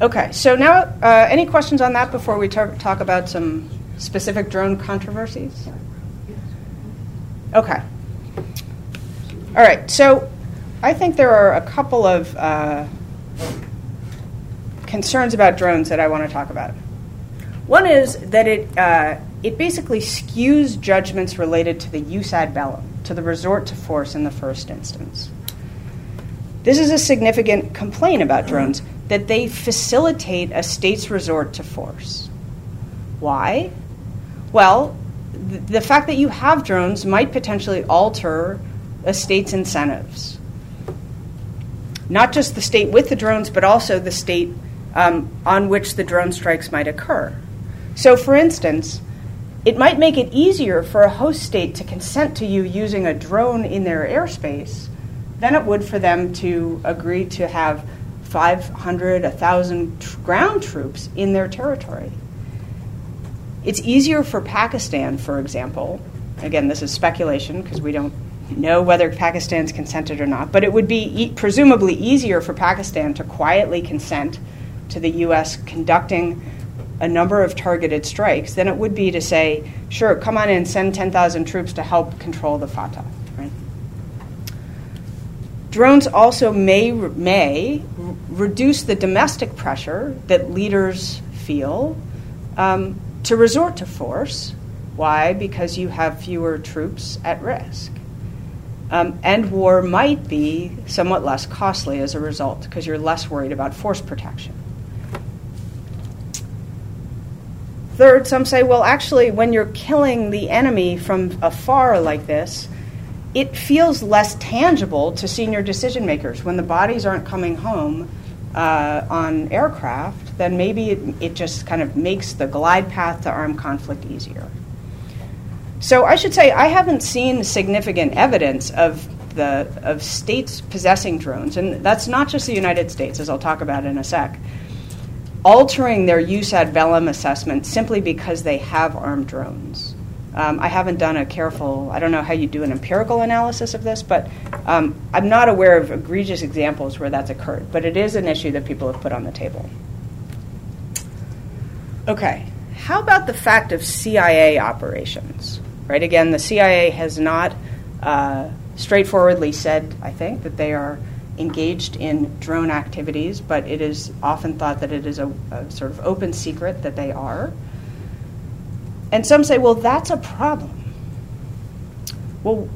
Okay, so now, uh, any questions on that before we tar- talk about some specific drone controversies? Okay. All right, so I think there are a couple of uh, concerns about drones that I want to talk about. One is that it, uh, it basically skews judgments related to the jus ad bellum, to the resort to force in the first instance. This is a significant complaint about drones that they facilitate a state's resort to force. Why? Well, th- the fact that you have drones might potentially alter a state's incentives. Not just the state with the drones, but also the state um, on which the drone strikes might occur. So, for instance, it might make it easier for a host state to consent to you using a drone in their airspace than it would for them to agree to have 500, 1,000 tr- ground troops in their territory. It's easier for Pakistan, for example. Again, this is speculation because we don't know whether Pakistan's consented or not, but it would be e- presumably easier for Pakistan to quietly consent to the U.S. conducting a number of targeted strikes than it would be to say, sure, come on in, send 10,000 troops to help control the FATA. Drones also may, may reduce the domestic pressure that leaders feel um, to resort to force. Why? Because you have fewer troops at risk. Um, and war might be somewhat less costly as a result because you're less worried about force protection. Third, some say, well, actually, when you're killing the enemy from afar like this, it feels less tangible to senior decision makers. When the bodies aren't coming home uh, on aircraft, then maybe it, it just kind of makes the glide path to armed conflict easier. So I should say I haven't seen significant evidence of the of states possessing drones, and that's not just the United States, as I'll talk about in a sec altering their jus ad bellum assessment simply because they have armed drones. Um, I haven't done a careful, I don't know how you do an empirical analysis of this, but um, I'm not aware of egregious examples where that's occurred. But it is an issue that people have put on the table. Okay, how about the fact of CIA operations? Right, again, the CIA has not uh, straightforwardly said, I think, that they are engaged in drone activities, but it is often thought that it is a, a, sort of open secret that they are. And some say, well, that's a problem. Well,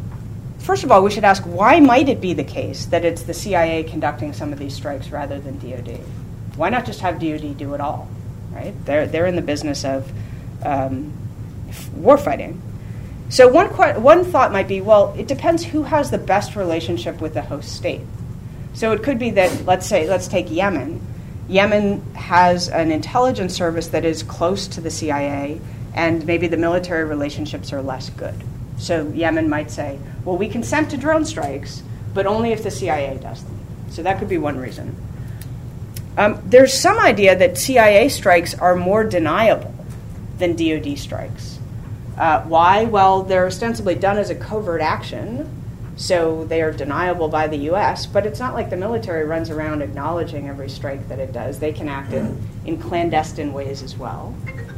first of all, we should ask why might it be the case that it's the CIA conducting some of these strikes rather than DoD? Why not just have DoD do it all? Right? They're they're in the business of um, warfighting. So one one thought might be, well, it depends who has the best relationship with the host state. So it could be that, let's say, let's take Yemen. Yemen has an intelligence service that is close to the CIA, and maybe the military relationships are less good. So Yemen might say, well, we consent to drone strikes, but only if the CIA does them. So that could be one reason. Um, there's some idea that CIA strikes are more deniable than DoD strikes. Uh, why? Well, they're ostensibly done as a covert action, so they are deniable by the U.S., but it's not like the military runs around acknowledging every strike that it does. They can act in, in clandestine ways as well.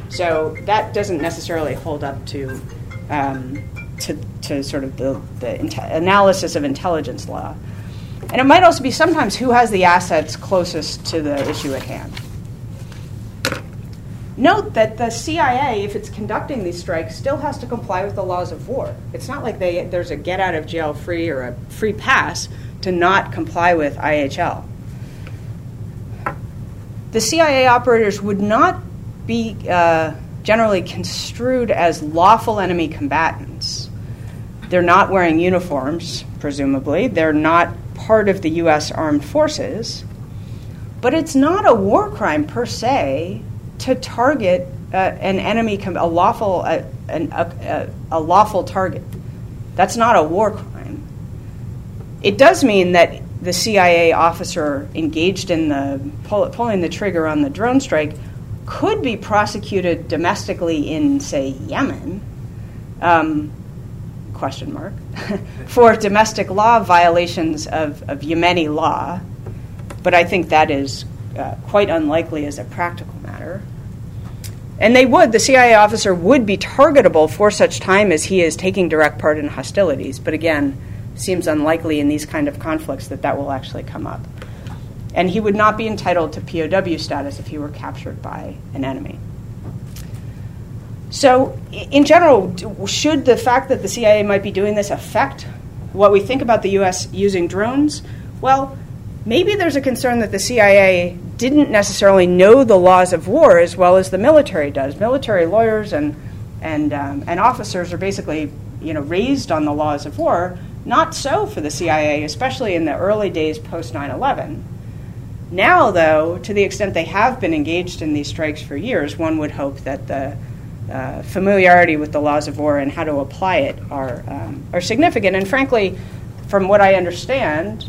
So that doesn't necessarily hold up to, um, to, to, sort of the, the analysis of intelligence law. And it might also be sometimes who has the assets closest to the issue at hand. Note that the CIA, if it's conducting these strikes, still has to comply with the laws of war. It's not like they, there's a get out of jail free or a free pass to not comply with IHL. The CIA operators would not be uh, generally construed as lawful enemy combatants. They're not wearing uniforms, presumably. They're not part of the U.S. armed forces. But it's not a war crime per se to target uh, an enemy, a lawful, uh, an, a, a, lawful target. That's not a war crime. It does mean that the CIA officer engaged in the pull, pulling the trigger on the drone strike could be prosecuted domestically in, say, Yemen. Um, question mark for domestic law violations of, of Yemeni law, but I think that is uh, quite unlikely as a practical matter. And they would, the CIA officer would be targetable for such time as he is taking direct part in hostilities. But again, seems unlikely in these kind of conflicts that that will actually come up. And he would not be entitled to POW status if he were captured by an enemy. So, in general, should the fact that the CIA might be doing this affect what we think about the U.S. using drones? Well, maybe there's a concern that the CIA didn't necessarily know the laws of war as well as the military does. Military lawyers and and um, and officers are basically you know raised on the laws of war. Not so for the CIA, especially in the early days post 9/11. Now, though, to the extent they have been engaged in these strikes for years, one would hope that the uh, familiarity with the laws of war and how to apply it are, um, are significant. And frankly, from what I understand,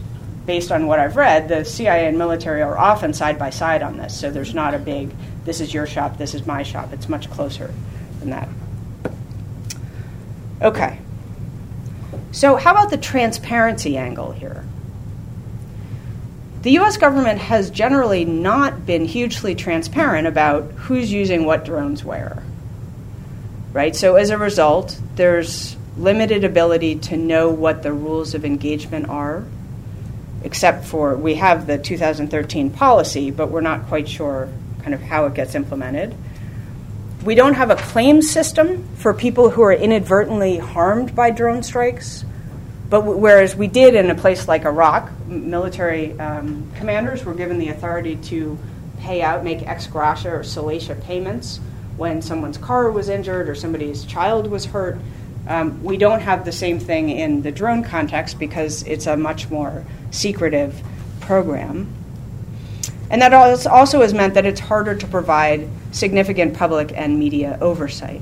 based on what I've read, the CIA and military are often side by side on this. So there's not a big, this is your shop, this is my shop. It's much closer than that. Okay. So, how about the transparency angle here? The US government has generally not been hugely transparent about who's using what drones where right? So as a result, there's limited ability to know what the rules of engagement are, except for we have the 2013 policy, but we're not quite sure kind of how it gets implemented. We don't have a claim system for people who are inadvertently harmed by drone strikes. But w- whereas we did in a place like Iraq, military um, commanders were given the authority to pay out, make ex gratia or solatia payments when someone's car was injured or somebody's child was hurt. Um, we don't have the same thing in the drone context because it's a much more secretive program. And that also has meant that it's harder to provide significant public and media oversight.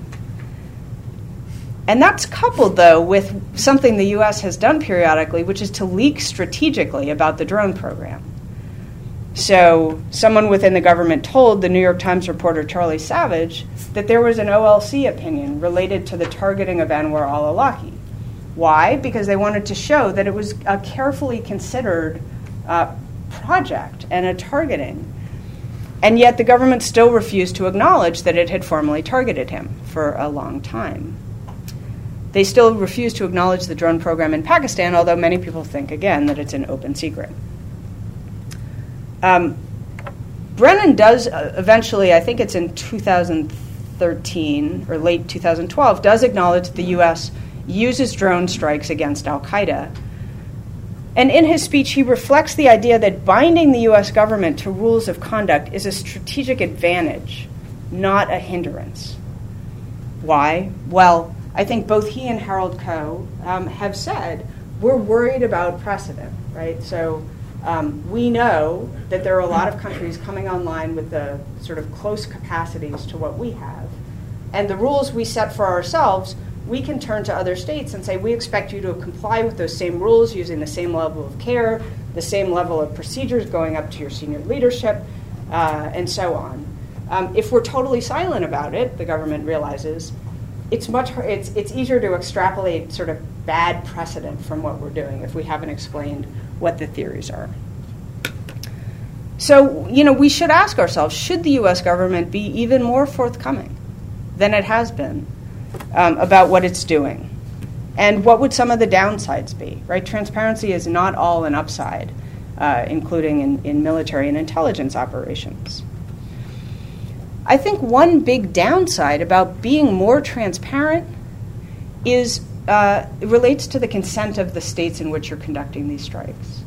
And that's coupled, though, with something the US has done periodically, which is to leak strategically about the drone program. So, someone within the government told the New York Times reporter Charlie Savage that there was an OLC opinion related to the targeting of Anwar al Awlaki. Why? Because they wanted to show that it was a carefully considered uh, project and a targeting. And yet the government still refused to acknowledge that it had formally targeted him for a long time. They still refuse to acknowledge the drone program in Pakistan, although many people think, again, that it's an open secret. Um, Brennan does uh, eventually, I think it's in 2013 or late 2012, does acknowledge the U.S. uses drone strikes against Al Qaeda. And in his speech, he reflects the idea that binding the U.S. government to rules of conduct is a strategic advantage, not a hindrance. Why? Well, I think both he and Harold Koh um, have said we're worried about precedent, right? So um, we know that there are a lot of countries coming online with the sort of close capacities to what we have. And the rules we set for ourselves, we can turn to other states and say, we expect you to comply with those same rules using the same level of care, the same level of procedures going up to your senior leadership, uh, and so on. Um, if we're totally silent about it, the government realizes it's much it's it's easier to extrapolate sort of bad precedent from what we're doing if we haven't explained what the theories are. So, you know, we should ask ourselves should the US government be even more forthcoming than it has been um, about what it's doing? And what would some of the downsides be, right? Transparency is not all an upside, uh, including in, in military and intelligence operations. I think one big downside about being more transparent is uh, relates to the consent of the states in which you're conducting these strikes.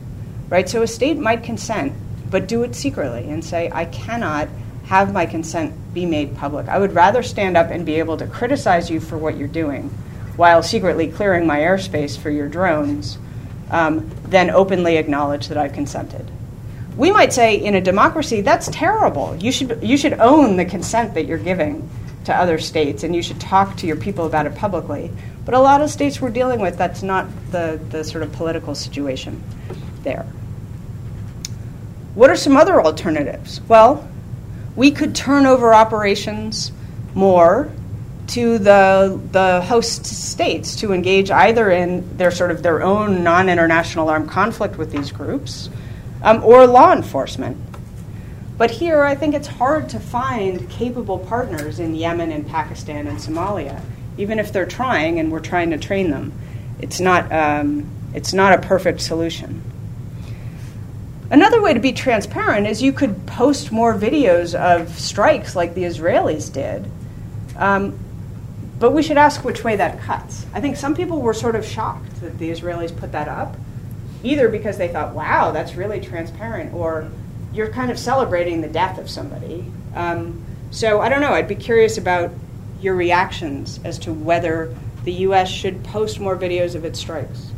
Right? So a state might consent, but do it secretly and say, I cannot have my consent be made public. I would rather stand up and be able to criticize you for what you're doing while secretly clearing my airspace for your drones um, than openly acknowledge that I've consented. We might say in a democracy, that's terrible. You should, you should own the consent that you're giving to other states and you should talk to your people about it publicly. But a lot of states we're dealing with, that's not the, the sort of political situation there. What are some other alternatives? Well, we could turn over operations more to the, the host states to engage either in their sort of their own non-international armed conflict with these groups um, or law enforcement. But here, I think it's hard to find capable partners in Yemen and Pakistan and Somalia even if they're trying and we're trying to train them. It's not, um, it's not a perfect solution. Another way to be transparent is you could post more videos of strikes like the Israelis did. Um, but we should ask which way that cuts. I think some people were sort of shocked that the Israelis put that up, either because they thought, wow, that's really transparent, or you're kind of celebrating the death of somebody. Um, so I don't know. I'd be curious about your reactions as to whether the U.S. should post more videos of its strikes.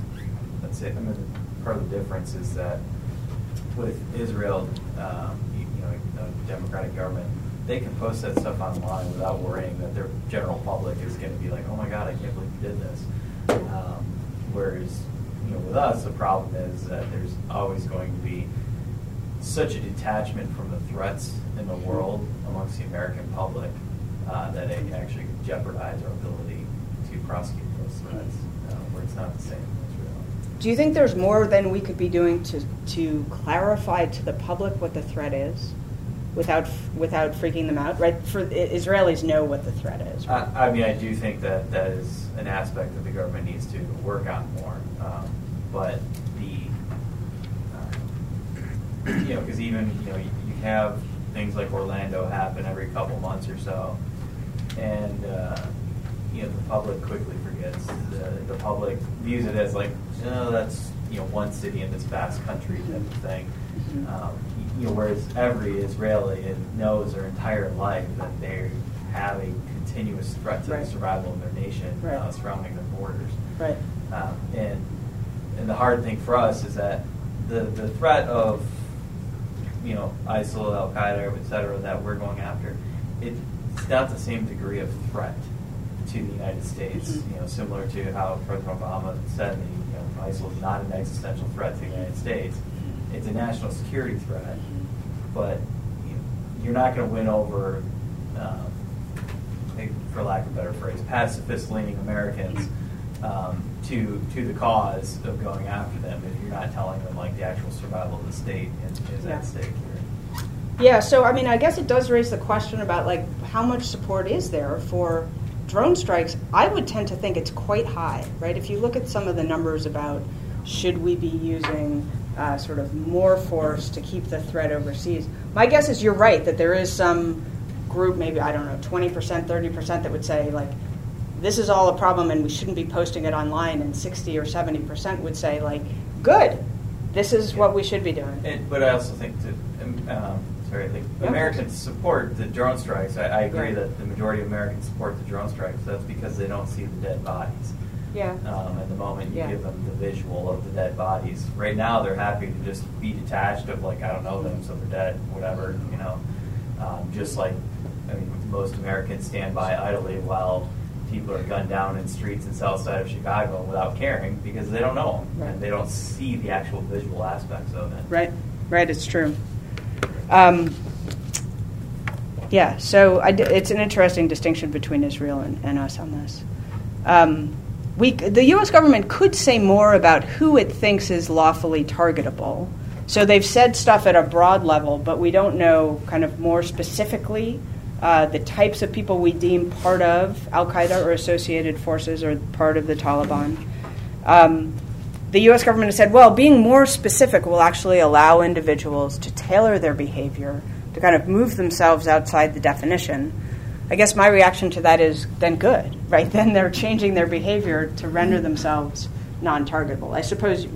That's it. I mean, part of the difference is that with Israel, um, you, know, a democratic government, they can post that stuff online without worrying that their general public is going to be like, "Oh my God, I can't believe you did this." Um, whereas, you know, with us, the problem is that there's always going to be such a detachment from the threats in the world amongst the American public uh, that it actually jeopardize our ability to prosecute those threats, uh, where it's not the same. Do you think there's more than we could be doing to, to clarify to the public what the threat is without, without freaking them out? Right? For Israelis know what the threat is. Right? I, I mean, I do think that that is an aspect that the government needs to work on more. Um, but the, uh, you know, because even, you know, you, you have things like Orlando happen every couple months or so. And, uh, you know, the public quickly forgets. The, the public views it as like, oh, that's, you know, one city in this vast country type of thing. Um, you know, whereas every Israeli knows their entire life that they have a continuous threat to Right. the survival of their nation Right. uh, surrounding their borders. Right. Um, and and the hard thing for us is that the the threat of you know ISIL, Al Qaeda, et cetera, that we're going after, it, not the same degree of threat to the United States. Mhm. You know, similar to how President Obama said, you know, ISIL is not an existential threat to the United States. It's a national security threat, but you know, you're not going to win over. Um, for lack of a better phrase, pacifist-leaning Americans um, to to the cause of going after them if you're not telling them like the actual survival of the state is, is Yeah. at stake here. Yeah, so I mean, I guess it does raise the question about like how much support is there for drone strikes? I would tend to think it's quite high, right? If you look at some of the numbers about should we be using uh, sort of more force to keep the threat overseas, my guess is you're right that there is some group, maybe I don't know, twenty percent, thirty percent, that would say like this is all a problem and we shouldn't be posting it online, and sixty or seventy percent would say like good, this is what we should be doing. And, but I also think that um, Yeah. Americans support the drone strikes. I, I agree Yeah. that the majority of Americans support the drone strikes. That's because they don't see the dead bodies. Yeah. Um, at the moment, you Yeah. give them the visual of the dead bodies. Right now, they're happy to just be detached of like I don't know them, so they're dead, whatever. You know, um, just like I mean, most Americans stand by idly while people are gunned down in streets in south side of Chicago without caring because they don't know them Right. and they don't see the actual visual aspects of it. Right, right, it's true. Um, yeah, so it's an interesting distinction between Israel and, and us on this. Um, we, the U.S. government could say more about who it thinks is lawfully targetable. So they've said stuff at a broad level, but we don't know kind of more specifically uh, the types of people we deem part of Al Qaeda or associated forces or part of the Taliban. Um, the U.S. government has said, well, being more specific will actually allow individuals to tailor their behavior to kind of move themselves outside the definition. I guess my reaction to that is then good, right? Then they're changing their behavior to render themselves non targetable. I suppose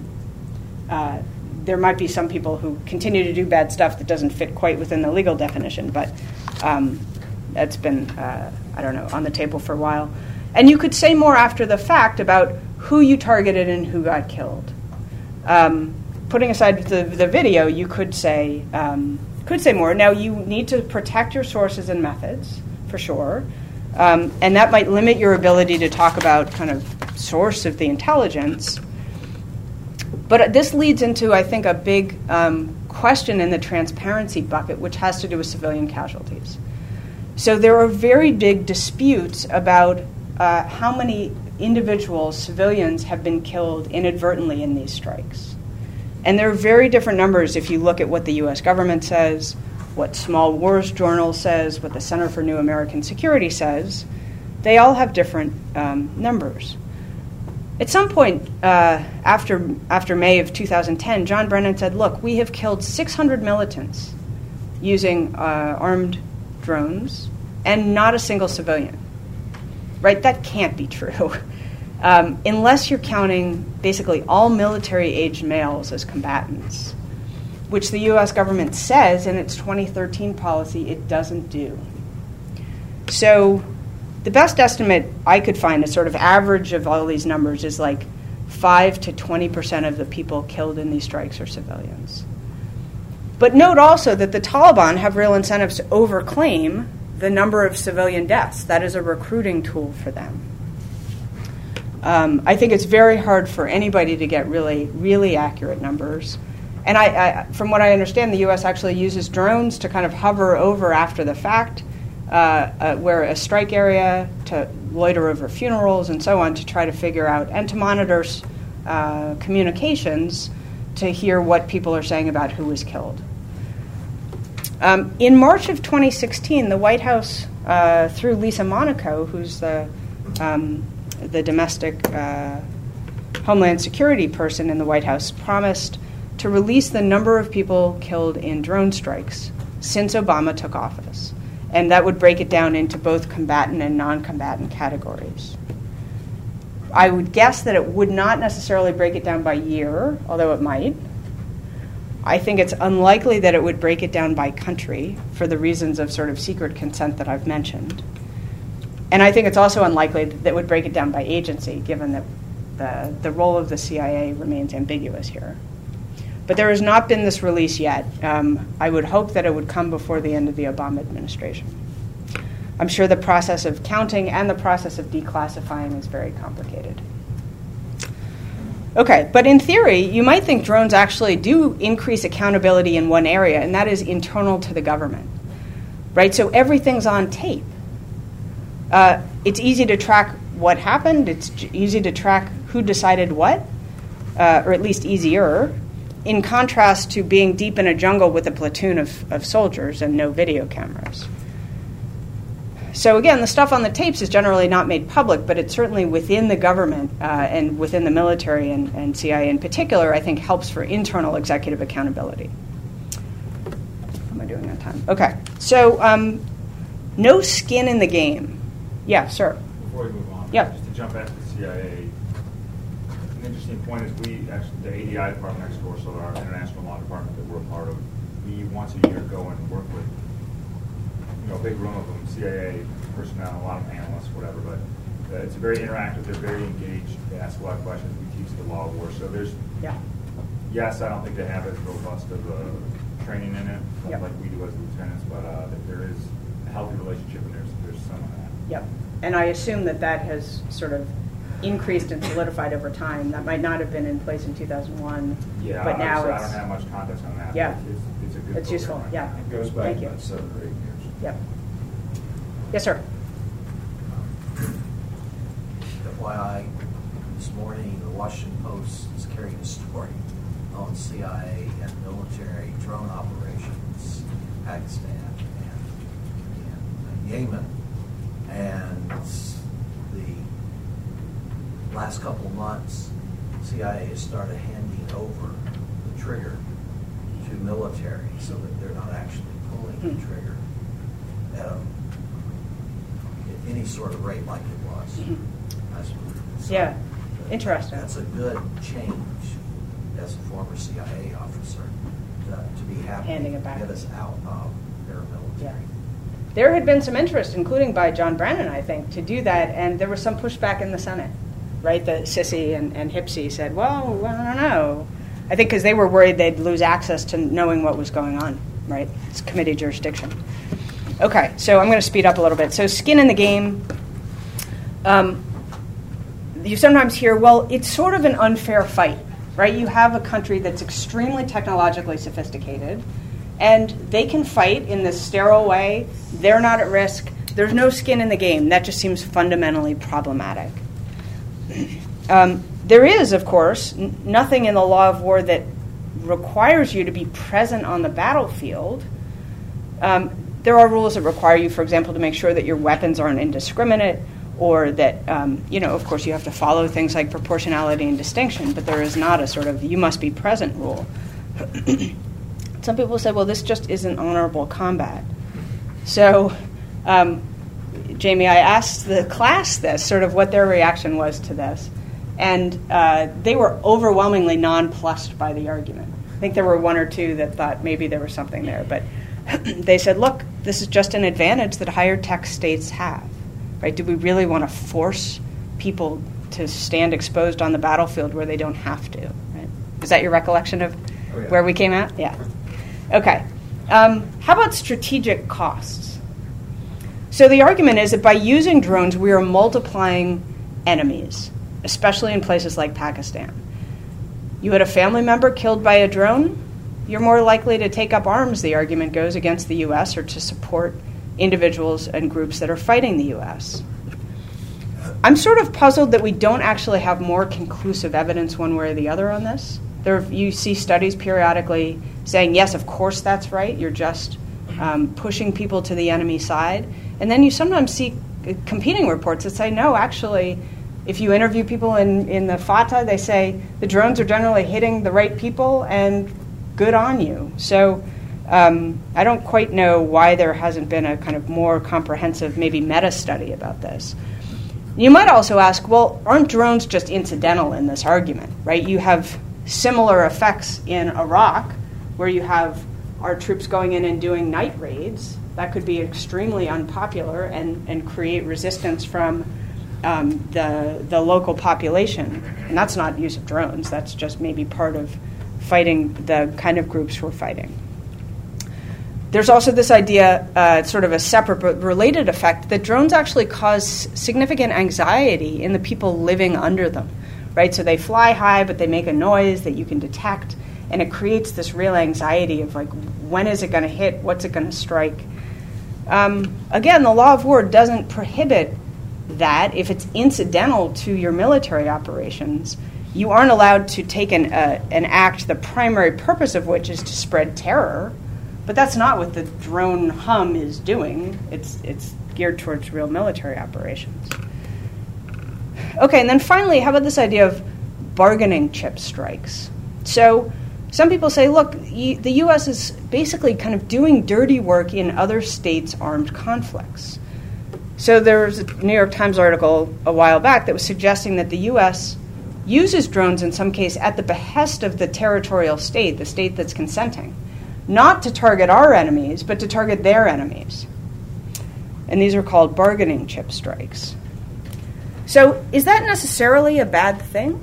uh, there might be some people who continue to do bad stuff that doesn't fit quite within the legal definition, but um, that's been, uh, I don't know, on the table for a while. And you could say more after the fact about who you targeted and who got killed. Um, putting aside the, the video, you could say um, could say more. Now you need to protect your sources and methods for sure, um, and that might limit your ability to talk about kind of source of the intelligence. But this leads into, I think, a big um, question in the transparency bucket, which has to do with civilian casualties. So there are very big disputes about uh, how many individuals, civilians, have been killed inadvertently in these strikes. And there are very different numbers if you look at what the US government says, what Small Wars Journal says, what the Center for New American Security says. They all have different um, numbers. At some point uh, after, after May of 2010, John Brennan said, Look, we have killed 600 militants using uh, armed drones and not a single civilian. Right? That can't be true. Um, unless you're counting basically all military aged males as combatants, which the US government says in its 2013 policy it doesn't do. So, the best estimate I could find, a sort of average of all these numbers, is like 5 to 20% of the people killed in these strikes are civilians. But note also that the Taliban have real incentives to overclaim the number of civilian deaths. That is a recruiting tool for them. Um, I think it's very hard for anybody to get really, really accurate numbers. And I, I, from what I understand, the U.S. actually uses drones to kind of hover over after the fact, uh, uh, where a strike area, to loiter over funerals and so on, to try to figure out and to monitor uh, communications to hear what people are saying about who was killed. Um, in March of 2016, the White House, uh, through Lisa Monaco, who's the um, the domestic uh, Homeland Security person in the White House, promised to release the number of people killed in drone strikes since Obama took office, and that would break it down into both combatant and non-combatant categories. I would guess that it would not necessarily break it down by year, although it might. I think it's unlikely that it would break it down by country for the reasons of sort of secret consent that I've mentioned. And I think it's also unlikely that it would break it down by agency, given that the, the role of the CIA remains ambiguous here. But there has not been this release yet. Um, I would hope that it would come before the end of the Obama administration. I'm sure the process of counting and the process of declassifying is very complicated. Okay, but in theory, you might think drones actually do increase accountability in one area, and that is internal to the government. Right? So everything's on tape. Uh, it's easy to track what happened, it's easy to track who decided what, uh, or at least easier, in contrast to being deep in a jungle with a platoon of, of soldiers and no video cameras. So again, the stuff on the tapes is generally not made public, but it's certainly within the government uh, and within the military and, and, CIA in particular. I think helps for internal executive accountability. How am I doing on time? Okay, so um, no skin in the game. Yeah, sir. Before we move on, yeah. just to jump back to the CIA, an interesting point is we actually the ADI department next door, so our international law department that we're a part of, we once a year go and work with you know, a big room of them, CIA personnel, a lot of analysts, whatever, but uh, it's very interactive. They're very engaged. They ask a lot of questions. We teach the law of war. So there's, yeah. yes, I don't think they have as robust of a training in it yep. like we do as lieutenants, but uh, there is a healthy relationship and there's, there's some of that. Yep. And I assume that that has sort of increased and solidified over time. That might not have been in place in 2001. Yeah, but now it's. I don't have much context on that. Yeah. It's, it's, a good it's useful. Yeah. It goes back Thank about seven or eight years. Yep. Yes, sir. FYI, this morning the Washington Post is carrying a story on CIA and military drone operations in Pakistan and in Yemen. And the last couple of months, CIA has started handing over the trigger to military so that they're not actually pulling the hmm. trigger at, at any sort of rate like it was. Mm-hmm. So yeah, interesting. That's a good change as a former CIA officer to, to be happy Handing it back. to get us out of paramilitary. Yeah. There had been some interest, including by John Brennan, I think, to do that, and there was some pushback in the Senate, right? The SSCI and, and HPSCI said, well, I don't know. I think because they were worried they'd lose access to knowing what was going on, right? It's committee jurisdiction. Okay, so I'm going to speed up a little bit. So, skin in the game. Um, you sometimes hear, well, it's sort of an unfair fight, right? You have a country that's extremely technologically sophisticated, and they can fight in this sterile way. They're not at risk. There's no skin in the game. That just seems fundamentally problematic. Um, there is, of course, n- nothing in the law of war that requires you to be present on the battlefield. Um, there are rules that require you, for example, to make sure that your weapons aren't indiscriminate, or that, um, you know, of course, you have to follow things like proportionality and distinction, but there is not a sort of you must be present rule. Some people say, well, this just isn't honorable combat. So, um, Jamie, I asked the class this, sort of what their reaction was to this, and uh, they were overwhelmingly nonplussed by the argument. I think there were one or two that thought maybe there was something there, but they said, look, this is just an advantage that higher tech states have. Right? Do we really want to force people to stand exposed on the battlefield where they don't have to? Right? Is that your recollection of Oh, yeah. where we came at? Yeah. Okay. Um, how about strategic costs? So the argument is that by using drones, we are multiplying enemies, especially in places like Pakistan. You had a family member killed by a drone, you're more likely to take up arms, the argument goes, against the U.S. or to support individuals and groups that are fighting the U.S. I'm sort of puzzled that we don't actually have more conclusive evidence one way or the other on this. There, you see studies periodically saying, yes, of course that's right. You're just um, pushing people to the enemy side. And then you sometimes see competing reports that say, no, actually, if you interview people in, in the FATA, they say the drones are generally hitting the right people and good on you. So um, I don't quite know why there hasn't been a kind of more comprehensive, maybe meta study about this. You might also ask, well, aren't drones just incidental in this argument, right? You have similar effects in Iraq, where you have our troops going in and doing night raids. That could be extremely unpopular and, and create resistance from um, the, the local population. And that's not use of drones, that's just maybe part of fighting the kind of groups we're fighting. There's also this idea, uh, sort of a separate but related effect, that drones actually cause significant anxiety in the people living under them, right? So they fly high, but they make a noise that you can detect, and it creates this real anxiety of like, when is it going to hit? What's it going to strike? Um, again, the law of war doesn't prohibit that if it's incidental to your military operations. You aren't allowed to take an, uh, an act, the primary purpose of which is to spread terror. But that's not what the drone hum is doing. It's, it's geared towards real military operations. Okay, and then finally, how about this idea of bargaining chip strikes? So some people say, look, the U.S. is basically kind of doing dirty work in other states' armed conflicts. So there was a New York Times article a while back that was suggesting that the U.S. uses drones in some case at the behest of the territorial state, the state that's consenting, not to target our enemies, but to target their enemies. And these are called bargaining chip strikes. So is that necessarily a bad thing?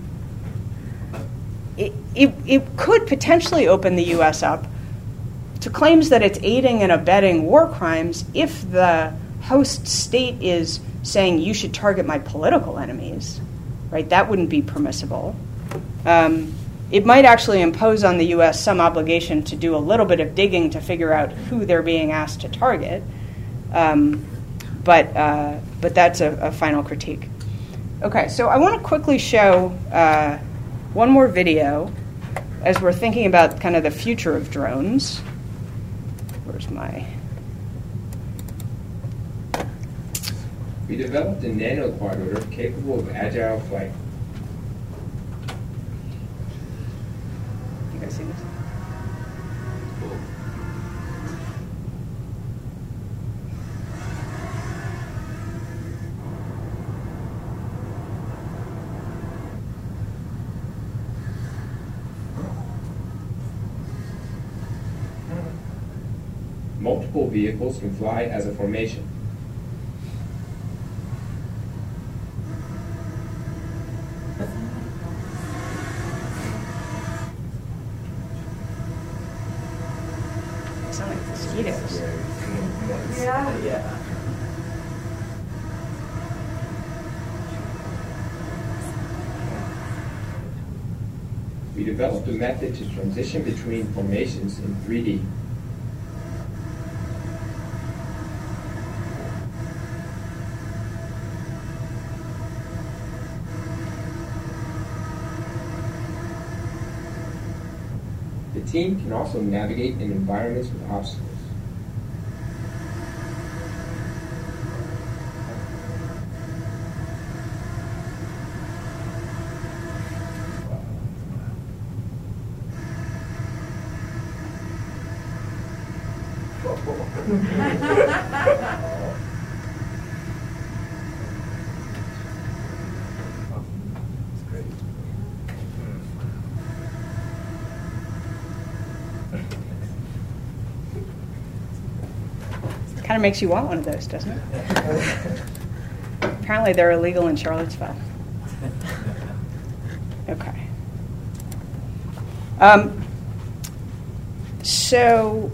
It, it, it could potentially open the U.S. up to claims that it's aiding and abetting war crimes if the host state is saying you should target my political enemies, right? That wouldn't be permissible. Um, it might actually impose on the U.S. some obligation to do a little bit of digging to figure out who they're being asked to target. Um, but, uh, but that's a, a, final critique. Okay, so I want to quickly show uh, one more video as we're thinking about kind of the future of drones. Where's my. We developed a nano quadrotor capable of agile flight. You guys see this? Multiple vehicles can fly as a formation. sound like mosquitoes. Yeah. Yeah. We a method to transition between formations in 3D. The team can also navigate in environments with obstacles. of makes you want one of those, doesn't it? Apparently, they're illegal in Charlottesville. Okay. Um, so,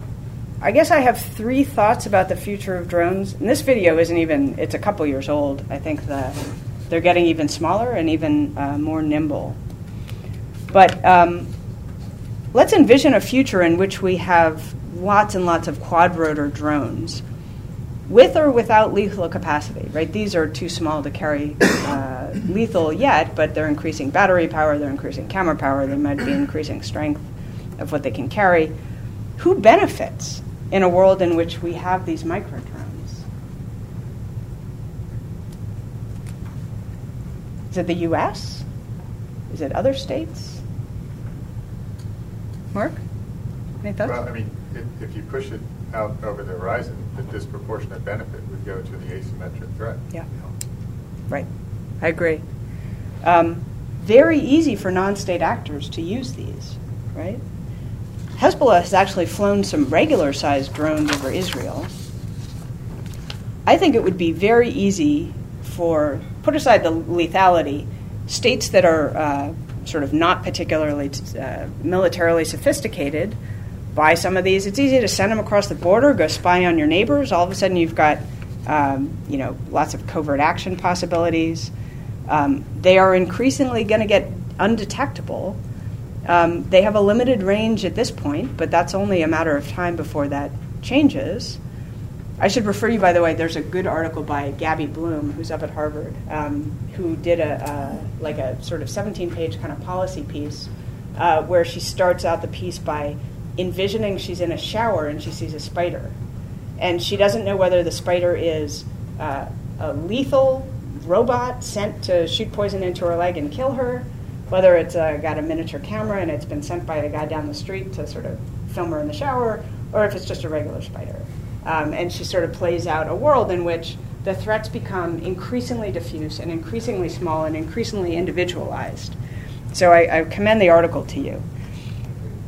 I guess I have three thoughts about the future of drones. And this video isn't even, it's a couple years old. I think the, they're getting even smaller and even uh, more nimble. But um, let's envision a future in which we have lots and lots of quadrotor drones with or without lethal capacity, right? These are too small to carry uh, lethal yet, but they're increasing battery power, they're increasing camera power, they might be increasing strength of what they can carry. Who benefits in a world in which we have these micro drones? Is it the US? Is it other states? Mark? Any thoughts? Well, I mean, if, if you push it out over the horizon, the disproportionate benefit would go to the asymmetric threat. Yeah. Right. I agree. Um, very easy for non state actors to use these, right? Hezbollah has actually flown some regular sized drones over Israel. I think it would be very easy for, put aside the lethality, states that are uh, sort of not particularly uh, militarily sophisticated buy some of these. It's easy to send them across the border, go spy on your neighbors. All of a sudden, you've got um, you know lots of covert action possibilities. Um, they are increasingly going to get undetectable. Um, they have a limited range at this point, but that's only a matter of time before that changes. I should refer you, by the way. There's a good article by Gabby Blum, who's up at Harvard, um, who did a, a, like a sort of 17-page kind of policy piece, uh, where she starts out the piece by envisioning she's in a shower and she sees a spider, and she doesn't know whether the spider is uh, a lethal robot sent to shoot poison into her leg and kill her, whether it's uh, got a miniature camera and it's been sent by a guy down the street to sort of film her in the shower, or if it's just a regular spider. Um, and she sort of plays out a world in which the threats become increasingly diffuse and increasingly small and increasingly individualized. So I, I commend the article to you.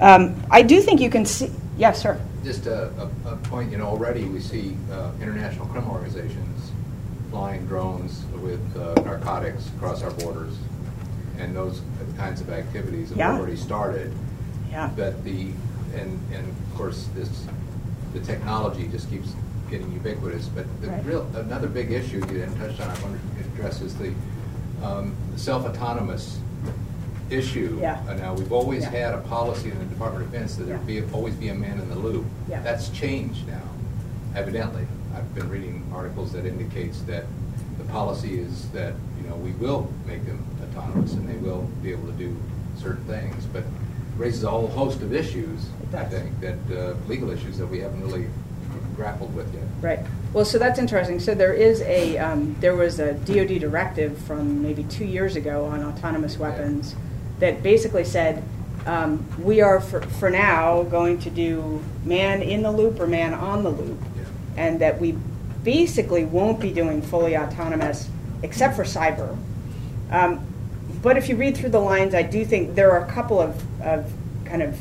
Um, I do think you can see. Yes, sir. Just a, a, a point, you know, already we see uh, international criminal organizations flying drones with uh, narcotics across our borders, and those kinds of activities have Yeah. already started. Yeah. But the and and of course this the technology just keeps getting ubiquitous. But the Right. real another big issue you didn't touch on, I wonder if address is the um, self-autonomous issue. Yeah. Uh, now we've always Yeah. had a policy in the Department of Defense that Yeah. there'd be always be a man in the loop. Yeah. That's changed now, evidently. I've been reading articles that indicates that the policy is that you know we will make them autonomous and they will be able to do certain things, but raises a whole host of issues. I think that uh, legal issues that we haven't really grappled with yet. Right. Well, so that's interesting. So there is a um, there was a DoD directive from maybe two years ago on autonomous weapons that basically said um, we are for, for now going to do man in the loop or man on the loop, Yeah. and that we basically won't be doing fully autonomous except for cyber. Um, but if you read through the lines, I do think there are a couple of, of kind of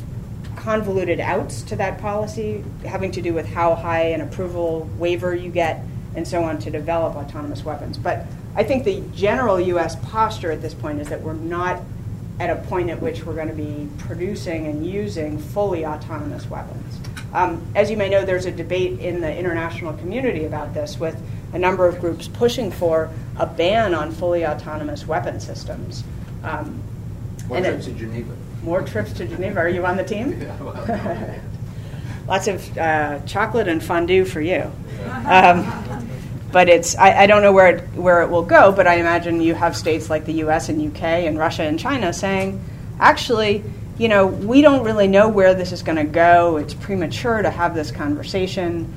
convoluted outs to that policy having to do with how high an approval waiver you get and so on to develop autonomous weapons. But I think the general U.S. posture at this point is that we're not at a point at which we're going to be producing and using fully autonomous weapons. Um, as you may know, there's a debate in the international community about this, with a number of groups pushing for a ban on fully autonomous weapon systems. Um, One and trip it- to Geneva. more trips to Geneva. Are you on the team? Yeah, well. Lots of uh, chocolate and fondue for you. Um, but it's I, I don't know where it, where it will go. But I imagine you have states like the U.S. and U.K. and Russia and China saying, actually, you know, we don't really know where this is going to go. It's premature to have this conversation.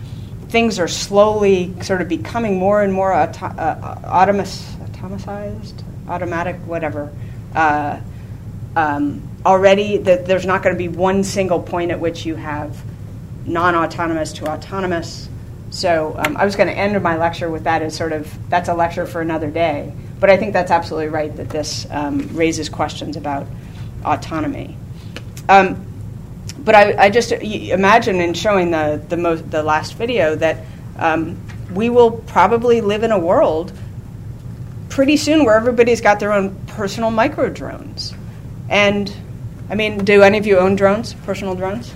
Things are slowly sort of becoming more and more auto, uh, autonomous, automatized, automatic, whatever. Uh, um, already, there's not going to be one single point at which you have non-autonomous to autonomous. So um, I was going to end my lecture with that as sort of that's a lecture for another day. But I think that's absolutely right that this um, raises questions about autonomy. Um, but I, I just imagine in showing the the, the last video that um, we will probably live in a world pretty soon where everybody's got their own personal micro drones. And I mean, do any of you own drones, personal drones?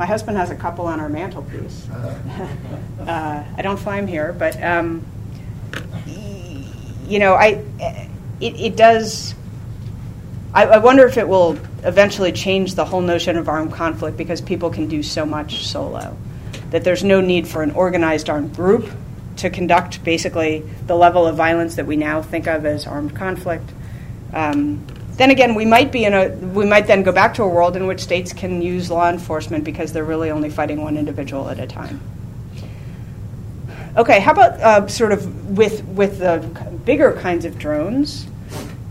My husband has a couple on our mantelpiece. uh, I don't fly them here, but um, you know, I it, it does. I, I wonder if it will eventually change the whole notion of armed conflict because people can do so much solo that there's no need for an organized armed group to conduct basically the level of violence that we now think of as armed conflict. Um, then again, we might be in a we might then go back to a world in which states can use law enforcement because they're really only fighting one individual at a time. Okay, how about uh, sort of with with the bigger kinds of drones?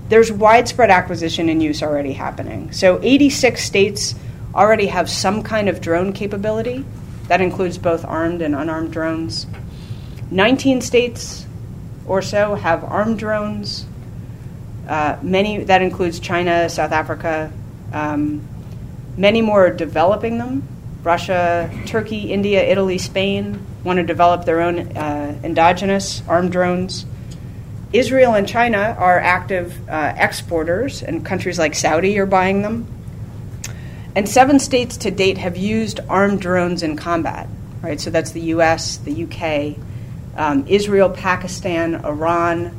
There's widespread acquisition and use already happening. So 86 states already have some kind of drone capability. That includes both armed and unarmed drones. 19 states or so have armed drones. Uh, many that includes China, South Africa. Um, many more are developing them. Russia, Turkey, India, Italy, Spain want to develop their own uh, endogenous armed drones. Israel and China are active uh, exporters, and countries like Saudi are buying them. And seven states to date have used armed drones in combat. Right, so that's the U.S., the UK, um, Israel, Pakistan, Iran,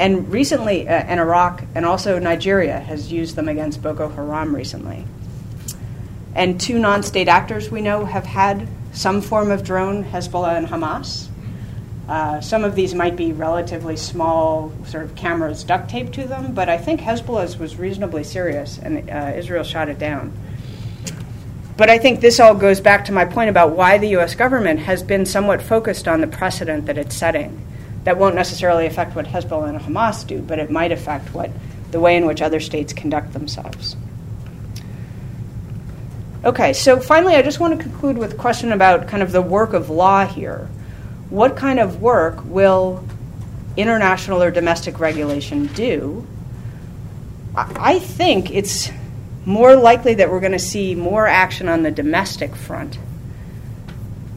and recently, uh, and Iraq, and also Nigeria has used them against Boko Haram recently. And two non state actors we know have had some form of drone Hezbollah and Hamas. Uh, some of these might be relatively small, sort of cameras duct taped to them, but I think Hezbollah's was reasonably serious, and uh, Israel shot it down. But I think this all goes back to my point about why the US government has been somewhat focused on the precedent that it's setting that won't necessarily affect what Hezbollah and Hamas do, but it might affect what the way in which other states conduct themselves. Okay, so finally, I just want to conclude with a question about kind of the work of law here. What kind of work will international or domestic regulation do? I think it's more likely that we're going to see more action on the domestic front,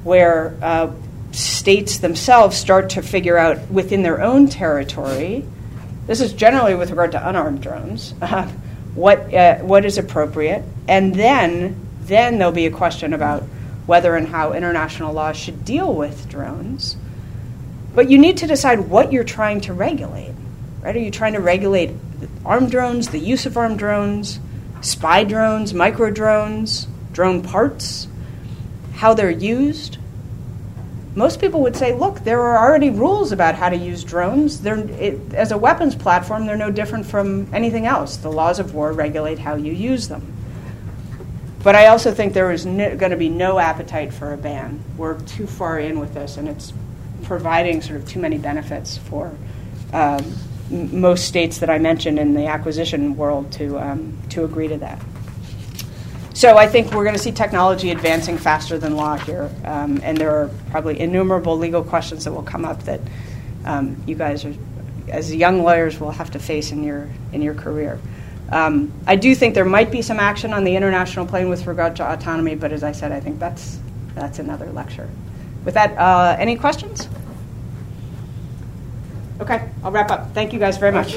where uh, states themselves start to figure out within their own territory. This is generally with regard to unarmed drones. Uh, what uh, what is appropriate, and then then there'll be a question about whether and how international law should deal with drones. But you need to decide what you're trying to regulate. Right? Are you trying to regulate armed drones, the use of armed drones, spy drones, micro drones, drone parts, how they're used? Most people would say, look, there are already rules about how to use drones. It, as a weapons platform, they're no different from anything else. The laws of war regulate how you use them. But I also think there is no, going to be no appetite for a ban. We're too far in with this, and it's providing sort of too many benefits for um, m- most states that I mentioned in the acquisition world to, um, to agree to that. So I think we're going to see technology advancing faster than law here, um, and there are probably innumerable legal questions that will come up that um, you guys, are, as young lawyers, will have to face in your in your career. Um, I do think there might be some action on the international plane with regard to autonomy, but as I said, I think that's that's another lecture. With that, uh, any questions? Okay, I'll wrap up. Thank you guys very much.